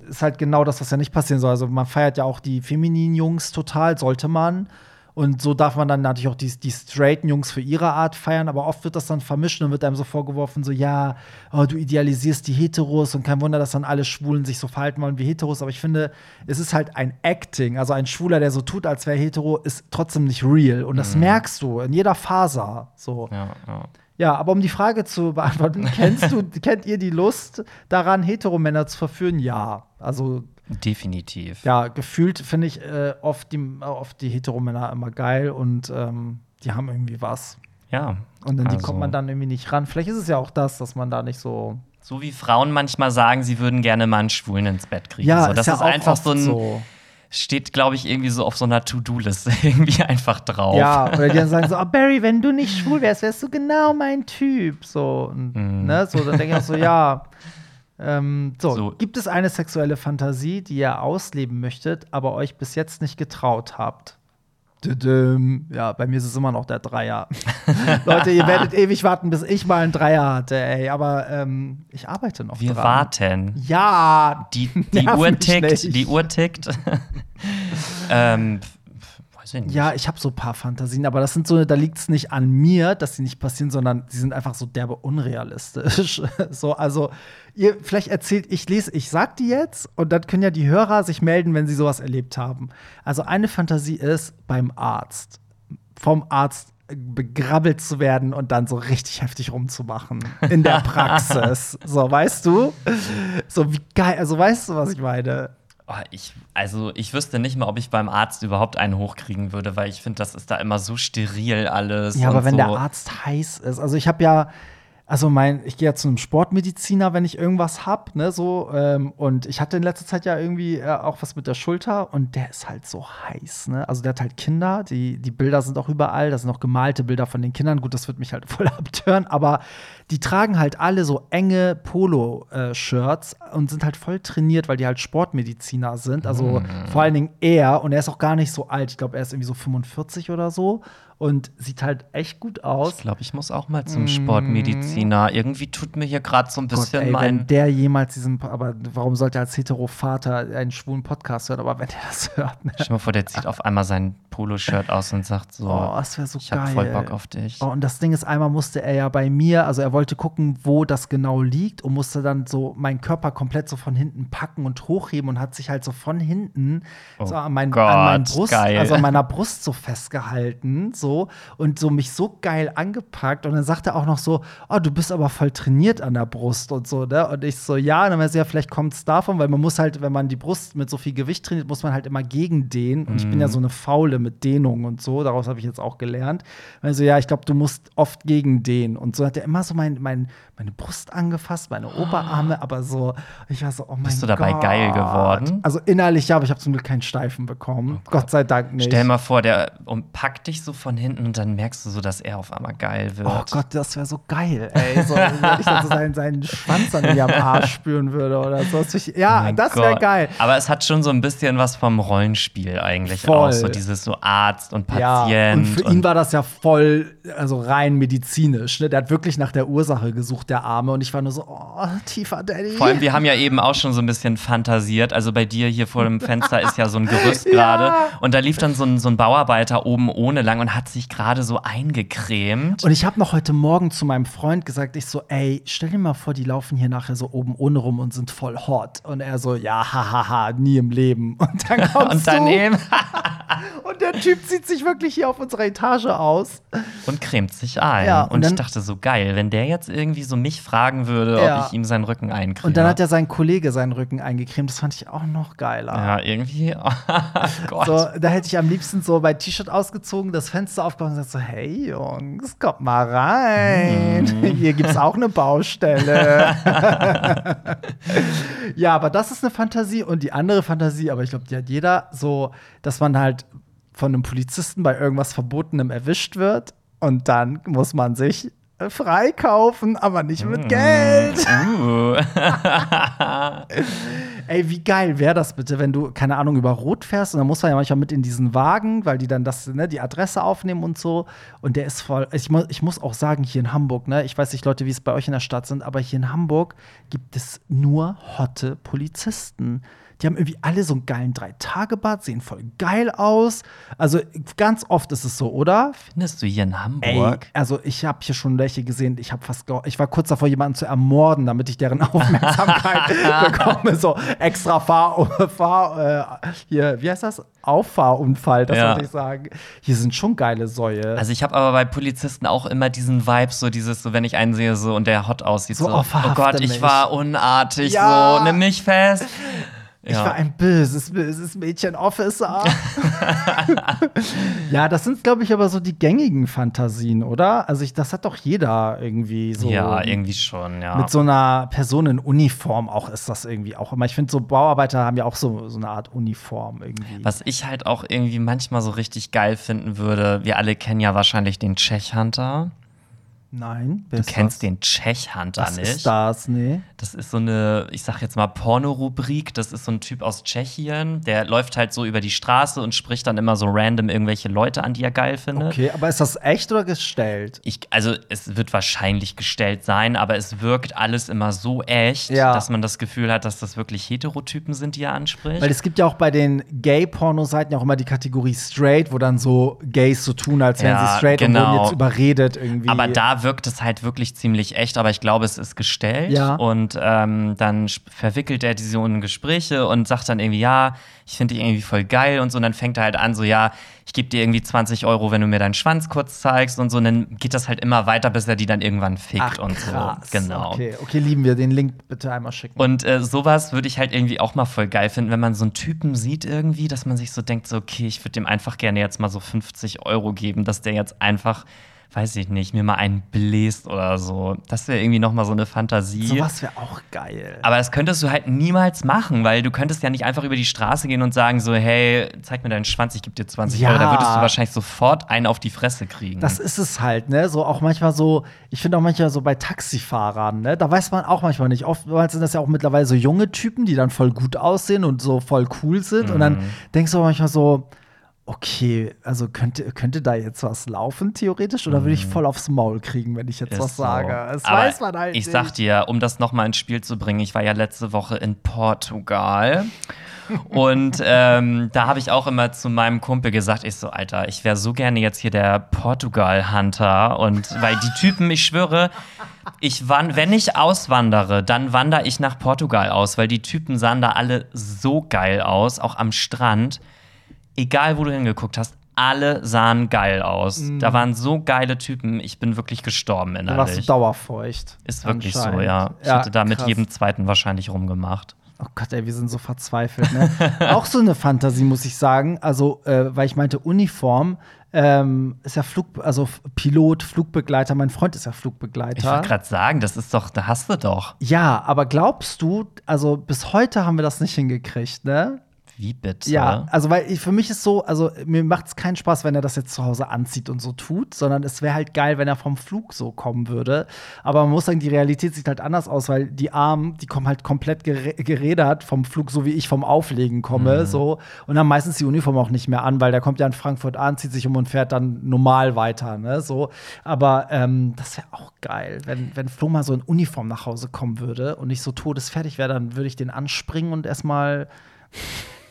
ist halt genau das, was ja nicht passieren soll. Also man feiert ja auch die femininen Jungs total, sollte man. Und so darf man dann natürlich auch die, die straighten Jungs für ihre Art feiern, aber oft wird das dann vermischt und wird einem so vorgeworfen, so, ja, oh, du idealisierst die Heteros und kein Wunder, dass dann alle Schwulen sich so verhalten wollen wie Heteros. Aber ich finde, es ist halt ein Acting. Also ein Schwuler, der so tut, als wäre hetero, ist trotzdem nicht real. Und das merkst du in jeder Faser. So. ja, ja. Ja, aber um die Frage zu beantworten, kennst du, kennt ihr die Lust daran, Heteromänner zu verführen? Ja. Also, definitiv. ja, gefühlt finde ich äh, oft, die, oft die Heteromänner immer geil und ähm, die haben irgendwie was. Ja. Und an die Also- kommt man dann irgendwie nicht ran. Vielleicht ist es ja auch das, dass man da nicht so. So wie Frauen manchmal sagen, sie würden gerne mal einen Schwulen ins Bett kriegen. Ja, so, das ja ist einfach so ein so. steht, glaube ich, irgendwie so auf so einer To-Do-Liste irgendwie einfach drauf. Ja, oder die dann sagen so, oh Barry, wenn du nicht schwul wärst, wärst du genau mein Typ. So, und, Mhm. ne, so dann denke ich auch so, ja. Ähm, so, So. gibt es eine sexuelle Fantasie, die ihr ausleben möchtet, aber euch bis jetzt nicht getraut habt? Ja, bei mir ist es immer noch der Dreier. Leute, ihr werdet ewig warten, bis ich mal einen Dreier hatte, ey. Aber ähm, ich arbeite noch Wir dran. warten. Ja, Die, die Uhr tickt, nicht. die Uhr tickt. ähm, nicht. Ja, ich habe so ein paar Fantasien, aber das sind so, da liegt es nicht an mir, dass sie nicht passieren, sondern sie sind einfach so derbe unrealistisch. so, also, ihr vielleicht erzählt, ich lese, ich sag die jetzt und dann können ja die Hörer sich melden, wenn sie sowas erlebt haben. Also, eine Fantasie ist beim Arzt, vom Arzt begrabbelt zu werden und dann so richtig heftig rumzumachen in der Praxis. so, weißt du? So wie geil, also weißt du, was ich meine? Oh, ich, also ich wüsste nicht mal, ob ich beim Arzt überhaupt einen hochkriegen würde, weil ich finde, das ist da immer so steril alles. Ja, aber wenn so. der Arzt heiß ist, also ich habe ja, also mein, ich gehe ja zu einem Sportmediziner, wenn ich irgendwas hab, ne, so, ähm, und ich hatte in letzter Zeit ja irgendwie äh, auch was mit der Schulter und der ist halt so heiß, ne, also der hat halt Kinder, die, die Bilder sind auch überall, das sind auch gemalte Bilder von den Kindern, gut, das wird mich halt voll abtören, aber die tragen halt alle so enge Polo-Shirts und sind halt voll trainiert, weil die halt Sportmediziner sind, also Mhm. vor allen Dingen er, und er ist auch gar nicht so alt, ich glaube, er ist irgendwie so 45 oder so und sieht halt echt gut aus. Ich glaube, ich muss auch mal zum Sportmediziner. Irgendwie tut mir hier gerade so ein Mm. Gott, bisschen ey, wenn mein. der jemals diesen, aber warum sollte er als Hetero-Vater einen schwulen Podcast hören? Aber wenn er das hört, ne? Stell mal vor, der zieht auf einmal sein Poloshirt aus und sagt so: Oh, das wäre so Ich geil. hab voll Bock auf dich. Oh, und das Ding ist, einmal musste er ja bei mir, also er wollte gucken, wo das genau liegt und musste dann so meinen Körper komplett so von hinten packen und hochheben und hat sich halt so von hinten so an, mein, Oh Gott, an meinen Brust, also an meiner Brust so festgehalten, so und so mich so geil angepackt und dann sagt er auch noch so, oh, du bist aber voll trainiert an der Brust und so, ne? Und ich so, ja, und dann meinte er, ja, vielleicht kommt es davon, weil man muss halt, wenn man die Brust mit so viel Gewicht trainiert, muss man halt immer gegen dehnen und ich bin ja Mhm. so eine Faule mit Dehnung und so, daraus habe ich jetzt auch gelernt. Also ja, ich glaube, du musst oft gegen dehnen und so hat er immer so mein, mein, meine Brust angefasst, meine Oberarme, aber so, ich war so, oh mein Bist du dabei Gott. geil geworden? Also innerlich ja, aber ich habe zum Glück keinen Steifen bekommen. Gott sei Dank nicht. Stell mal vor, der umpackt dich so von hinten und dann merkst du so, dass er auf einmal geil wird. Oh Gott, das wäre so geil, ey. So, wenn ich dann so seinen, seinen Schwanz an mir am Arsch spüren würde oder so. Ja, Oh das wäre geil. Aber es hat schon so ein bisschen was vom Rollenspiel eigentlich Voll. auch. So dieses so Arzt und Ja, Patient. und für ihn war das ja voll, also rein medizinisch. Ne? Der hat wirklich nach der Ursache gesucht, der Arme. Und ich war nur so, oh, tiefer Daddy. Vor allem, wir haben ja eben auch schon so ein bisschen fantasiert. Also bei dir hier vor dem Fenster ist ja so ein Gerüst gerade. Und da lief dann so ein, so ein Bauarbeiter oben ohne lang und hat sich gerade so eingecremt. Und ich habe noch heute Morgen zu meinem Freund gesagt, ich so, ey, stell dir mal vor, die laufen hier nachher so oben ohne rum und sind voll hot. Und er so, ja, hahaha, nie im Leben. Und dann kommst Und daneben du und der Typ zieht sich wirklich hier auf unserer Etage aus. und cremt sich ein. Ja, und und ich dachte so, geil, wenn der jetzt irgendwie so mich fragen würde, Ja. ob ich ihm seinen Rücken eincreme. Und dann hat ja sein Kollege seinen Rücken eingecremt. Das fand ich auch noch geiler. Ja, irgendwie. Oh Gott. So, da hätte ich am liebsten so mein T-Shirt ausgezogen, das Fenster aufgemacht und gesagt so, hey Jungs, kommt mal rein. Mhm. Hier gibt's auch eine Baustelle. ja, aber das ist eine Fantasie und die andere Fantasie, aber ich glaube, die hat jeder so, dass man halt von einem Polizisten bei irgendwas Verbotenem erwischt wird und dann muss man sich freikaufen, aber nicht mit Geld. Uh. Ey, wie geil wäre das bitte, wenn du, keine Ahnung, über Rot fährst und dann muss man ja manchmal mit in diesen Wagen, weil die dann das, ne, die Adresse aufnehmen und so. Und der ist voll. Ich, mu ich muss auch sagen, hier in Hamburg, ne, ich weiß nicht, Leute, wie es bei euch in der Stadt sind, aber hier in Hamburg gibt es nur hotte Polizisten. Die haben irgendwie alle so einen geilen Drei-Tage-Bad, sehen voll geil aus. Also ganz oft ist es so, oder? Findest du hier in Ey, Hamburg? also ich habe hier schon welche gesehen, ich habe fast ich war kurz davor jemanden zu ermorden, damit ich deren Aufmerksamkeit bekomme, so extra Fahr, Fahr äh, hier, wie heißt das? Auffahrunfall, das Ja. wollte ich sagen. Hier sind schon geile Säue. Also ich habe aber bei Polizisten auch immer diesen Vibe, so dieses, so wenn ich einen sehe, so und der hot aussieht, So, so, oh, Gott, ich mich. war unartig, Ja. so, nimm mich fest. Ich Ja. war ein böses, böses Mädchen Officer. ja, das sind, glaube ich, aber so die gängigen Fantasien, oder? Also ich, das hat doch jeder irgendwie so. ja, irgendwie schon, ja. Mit so einer Person in Uniform auch ist das irgendwie auch immer. Ich finde, so Bauarbeiter haben ja auch so, so eine Art Uniform irgendwie. Was ich halt auch irgendwie manchmal so richtig geil finden würde, wir alle kennen ja wahrscheinlich den Czech-Hunter. Nein, Du kennst den Czech-Hunter Was nicht. ist das? Nee. Das ist so eine, ich sag jetzt mal Porno-Rubrik. Das ist so ein Typ aus Tschechien, der läuft halt so über die Straße und spricht dann immer so random irgendwelche Leute an, die er geil findet. Okay, aber ist das echt oder gestellt? Ich, also es wird wahrscheinlich gestellt sein, aber es wirkt alles immer so echt, Ja. dass man das Gefühl hat, dass das wirklich Heterotypen sind, die er anspricht. Weil es gibt ja auch bei den Gay-Porno-Seiten ja auch immer die Kategorie straight, wo dann so Gays so tun, als wären Ja, sie straight und genau. wurden jetzt überredet irgendwie. aber da wirkt es halt wirklich ziemlich echt, aber ich glaube, es ist gestellt. Ja. Und ähm, dann verwickelt er diese Gespräche und sagt dann irgendwie, ja, ich finde dich irgendwie voll geil und so. Und dann fängt er halt an, so, ja, ich gebe dir irgendwie 20 Euro, wenn du mir deinen Schwanz kurz zeigst und so. Und dann geht das halt immer weiter, bis er die dann irgendwann fickt Ach, und krass. so. Genau. Okay, okay, lieben wir. Den Link bitte einmal schicken. Und äh, sowas würde ich halt irgendwie auch mal voll geil finden, wenn man so einen Typen sieht irgendwie, dass man sich so denkt, so, okay, ich würde dem einfach gerne jetzt mal so 50 Euro geben, dass der jetzt einfach, weiß ich nicht, mir mal einen bläst oder so. Das wäre irgendwie noch mal so eine Fantasie. Sowas wäre auch geil. Aber das könntest du halt niemals machen, weil du könntest ja nicht einfach über die Straße gehen und sagen so, hey, zeig mir deinen Schwanz, ich gebe dir 20 Ja. Euro. Da würdest du wahrscheinlich sofort einen auf die Fresse kriegen. Das ist es halt, ne? So auch manchmal so, ich finde auch manchmal so bei Taxifahrern, ne? Da weiß man auch manchmal nicht. Oftmals sind das ja auch mittlerweile so junge Typen, die dann voll gut aussehen und so voll cool sind. Und Mhm. dann denkst du auch manchmal so, okay, also könnte, könnte da jetzt was laufen, theoretisch? Oder würde ich voll aufs Maul kriegen, wenn ich jetzt Mhm. Ist was so. sage? Das Aber weiß man halt Ich nicht. sag dir, um das noch mal ins Spiel zu bringen, ich war ja letzte Woche in Portugal. Und ähm, da habe ich auch immer zu meinem Kumpel gesagt, ich so, Alter, ich wäre so gerne jetzt hier der Portugal-Hunter. Und weil die Typen, ich schwöre, ich wann, wenn ich auswandere, dann wandere ich nach Portugal aus, weil die Typen sahen da alle so geil aus, auch am Strand. Egal, wo du hingeguckt hast, alle sahen geil aus. Da waren so geile Typen, ich bin wirklich gestorben Da warst du innerlich. dauerfeucht. Ist wirklich so, ja. Ich hätte da mit jedem zweiten wahrscheinlich rumgemacht. Oh Gott, ey, wir sind so verzweifelt. Ne? auch so eine Fantasie, muss ich sagen. Also, äh, weil ich meinte, Uniform ähm, ist ja Flug, also Pilot, Flugbegleiter. Mein Freund ist ja Ich Flugbegleiter. wollte gerade sagen, das ist doch, da hast du doch. ja, aber glaubst du, also bis heute haben wir das nicht hingekriegt, ne? Wie bitte? Ja, also weil ich, für mich ist so, also mir macht es keinen Spaß, wenn er das jetzt zu Hause anzieht und so tut, sondern es wäre halt geil, wenn er vom Flug so kommen würde. Aber man muss sagen, die Realität sieht halt anders aus, weil die Armen, die kommen halt komplett gerädert vom Flug, so wie ich vom Auflegen komme, so und haben meistens die Uniform auch nicht mehr an, weil der kommt ja in Frankfurt an, zieht sich um und fährt dann normal weiter, ne, so. Aber ähm, das wäre auch geil, wenn wenn Flo mal so in Uniform nach Hause kommen würde und nicht so todesfertig wäre, dann würde ich den anspringen und erstmal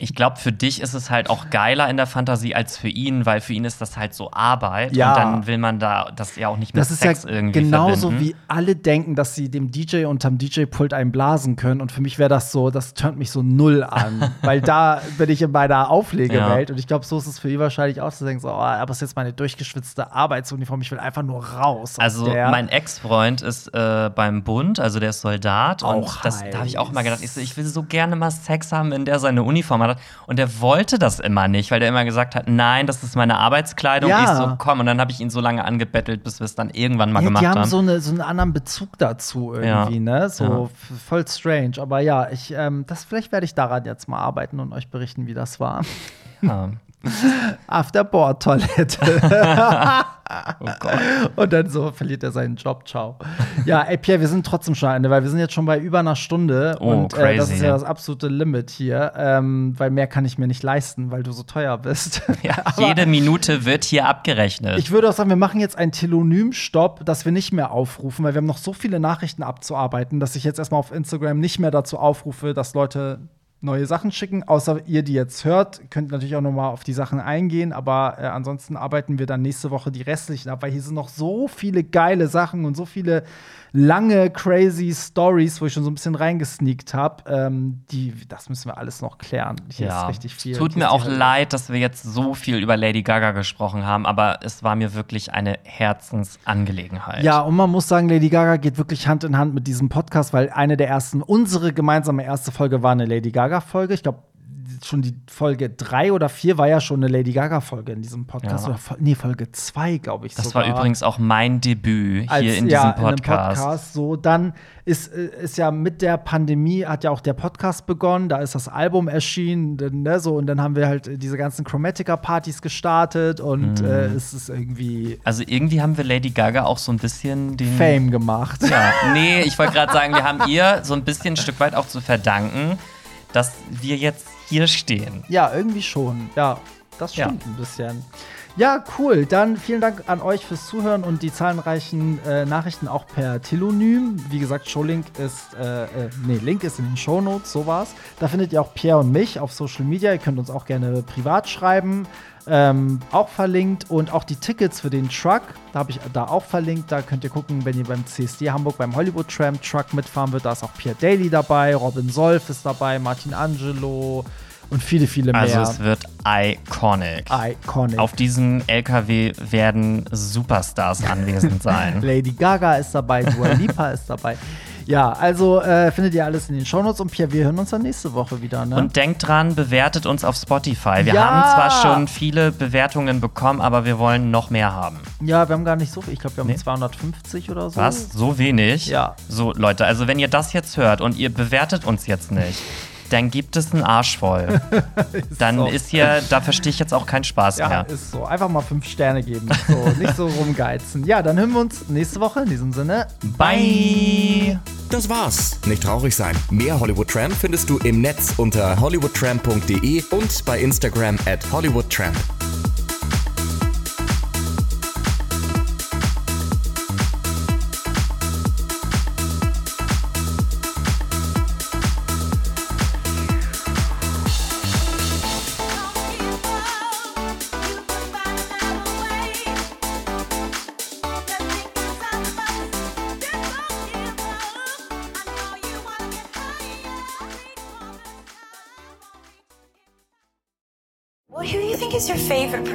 Ich glaube, für dich ist es halt auch geiler in der Fantasie als für ihn, weil für ihn ist das halt so Arbeit. Ja. Und dann will man da das ja auch nicht mit Das ist Sex ja irgendwie genauso verbinden. wie alle denken, dass sie dem DJ unterm DJ-Pult einen blasen können. Und für mich wäre das so, das turnt mich so null an. weil da bin ich in meiner Auflegewelt. Und ich glaube, so ist es für ihn wahrscheinlich auch zu denken: so, oh, aber es ist jetzt meine durchgeschwitzte Arbeitsuniform, ich will einfach nur raus. aus Also mein Ex-Freund ist äh, beim Bund, also der ist Soldat. Auch und das, da habe ich auch mal gedacht, ich, so, ich will so gerne mal Sex haben, in der seine Uniform hat. Und der wollte das immer nicht, weil der immer gesagt hat, nein, das ist meine Arbeitskleidung. Ja. Ich so, komm. Und dann habe ich ihn so lange angebettelt, bis wir es dann irgendwann mal ja, gemacht die haben haben. so, eine, so einen anderen Bezug dazu irgendwie, Ja. ne? So voll strange. Aber ja, ich, ähm, das, vielleicht werde ich daran jetzt mal arbeiten und euch berichten, wie das war. ja. Afterboard-Toilette. Oh. Und dann so verliert er seinen Job. Ciao. Ja, ey, Pierre, wir sind trotzdem schon am Ende, weil wir sind jetzt schon bei über einer Stunde. Oh, und äh, das crazy. ist ja das absolute Limit hier. Ähm, weil mehr kann ich mir nicht leisten, weil du so teuer bist. Ja, jede Minute wird hier abgerechnet. Ich würde auch sagen, wir machen jetzt einen Telonym-Stopp, dass wir nicht mehr aufrufen, weil wir haben noch so viele Nachrichten abzuarbeiten, dass ich jetzt erstmal auf Instagram nicht mehr dazu aufrufe, dass Leute neue Sachen schicken. Außer ihr, die jetzt hört, könnt natürlich auch noch mal auf die Sachen eingehen. Aber äh, ansonsten arbeiten wir dann nächste Woche die restlichen ab, weil hier sind noch so viele geile Sachen und so viele lange, crazy Stories, wo ich schon so ein bisschen reingesneakt habe. Ähm, die, das müssen wir alles noch klären. Hier ist richtig viel. Tut mir auch leid, dass wir jetzt so viel über Lady Gaga gesprochen haben, aber es war mir wirklich eine Herzensangelegenheit. Ja, und man muss sagen, Lady Gaga geht wirklich Hand in Hand mit diesem Podcast, weil eine der ersten, unsere gemeinsame erste Folge war eine Lady Gaga Gaga-Folge. Ich glaube, schon die Folge 3 oder 4 war ja schon eine Lady Gaga-Folge in diesem Podcast. Ja. Oder, nee, Folge 2, glaube ich. Das sogar. war übrigens auch mein Debüt hier Als- in diesem ja, in einem Podcast. Podcast. So, dann ist, äh, ist ja mit der Pandemie hat ja auch der Podcast begonnen, da ist das Album erschienen, ne, so, und dann haben wir halt diese ganzen Chromatica-Partys gestartet und Mhm. äh, es ist irgendwie Also irgendwie haben wir Lady Gaga auch so ein bisschen den Fame gemacht. Ja, nee, ich wollte gerade sagen, wir haben ihr so ein bisschen ein Stück weit auch zu verdanken, dass wir jetzt hier stehen. Ja, irgendwie schon. Ja, das Ja. stimmt ein bisschen. Ja, cool. Dann vielen Dank an euch fürs Zuhören und die zahlreichen äh, Nachrichten auch per Telonym. Wie gesagt, Showlink ist, äh, äh, nee, Link ist in den Shownotes, so war's. Da findet ihr auch Pierre und mich auf Social Media. Ihr könnt uns auch gerne privat schreiben. Ähm, auch verlinkt und auch die Tickets für den Truck, da habe ich da auch verlinkt. Da könnt ihr gucken, wenn ihr beim CSD Hamburg beim Hollywood Tram Truck mitfahren wird. Da ist auch Pierre Daly dabei, Robin Solf ist dabei, Martin Angelo und viele, viele mehr. Also es wird iconic. Iconic. Auf diesem LKW werden Superstars anwesend sein. Lady Gaga ist dabei, Dua Lipa ist dabei. Ja, also äh, findet ihr alles in den Shownotes und Pierre, wir hören uns dann nächste Woche wieder, ne? Und denkt dran, bewertet uns auf Spotify. Wir Ja! haben zwar schon viele Bewertungen bekommen, aber wir wollen noch mehr haben. ja, wir haben gar nicht so viel. Ich glaube, wir haben Nee. 250 oder so. Was? So wenig? Ja. So, Leute, also wenn ihr das jetzt hört und ihr bewertet uns jetzt nicht, dann gibt es einen Arsch voll. dann so. ist hier, da verstehe ich jetzt auch keinen Spaß Ja, mehr. ist so. Einfach mal fünf Sterne geben. So, nicht so rumgeizen. Ja, dann hören wir uns nächste Woche. In diesem Sinne. Bye! Das war's. Nicht traurig sein. Mehr Hollywood Tramp findest du im Netz unter hollywoodtramp.de und bei Instagram at hollywoodtramp.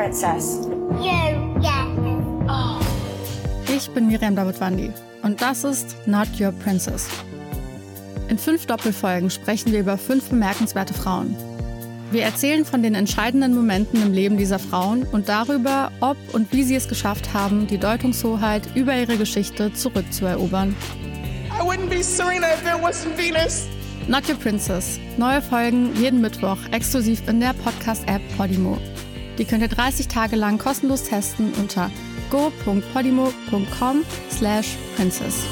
Princess? You, yes. Ich bin Miriam Davidwandi und das ist Not Your Princess. In fünf Doppelfolgen sprechen wir über fünf bemerkenswerte Frauen. Wir erzählen von den entscheidenden Momenten im Leben dieser Frauen und darüber, ob und wie sie es geschafft haben, die Deutungshoheit über ihre Geschichte zurückzuerobern. I wouldn't be Serena if there wasn't Venus. Not Your Princess. Neue Folgen jeden Mittwoch exklusiv in der Podcast-App Podimo. Die könnt ihr 30 Tage lang kostenlos testen unter go.podimo.com slash princess.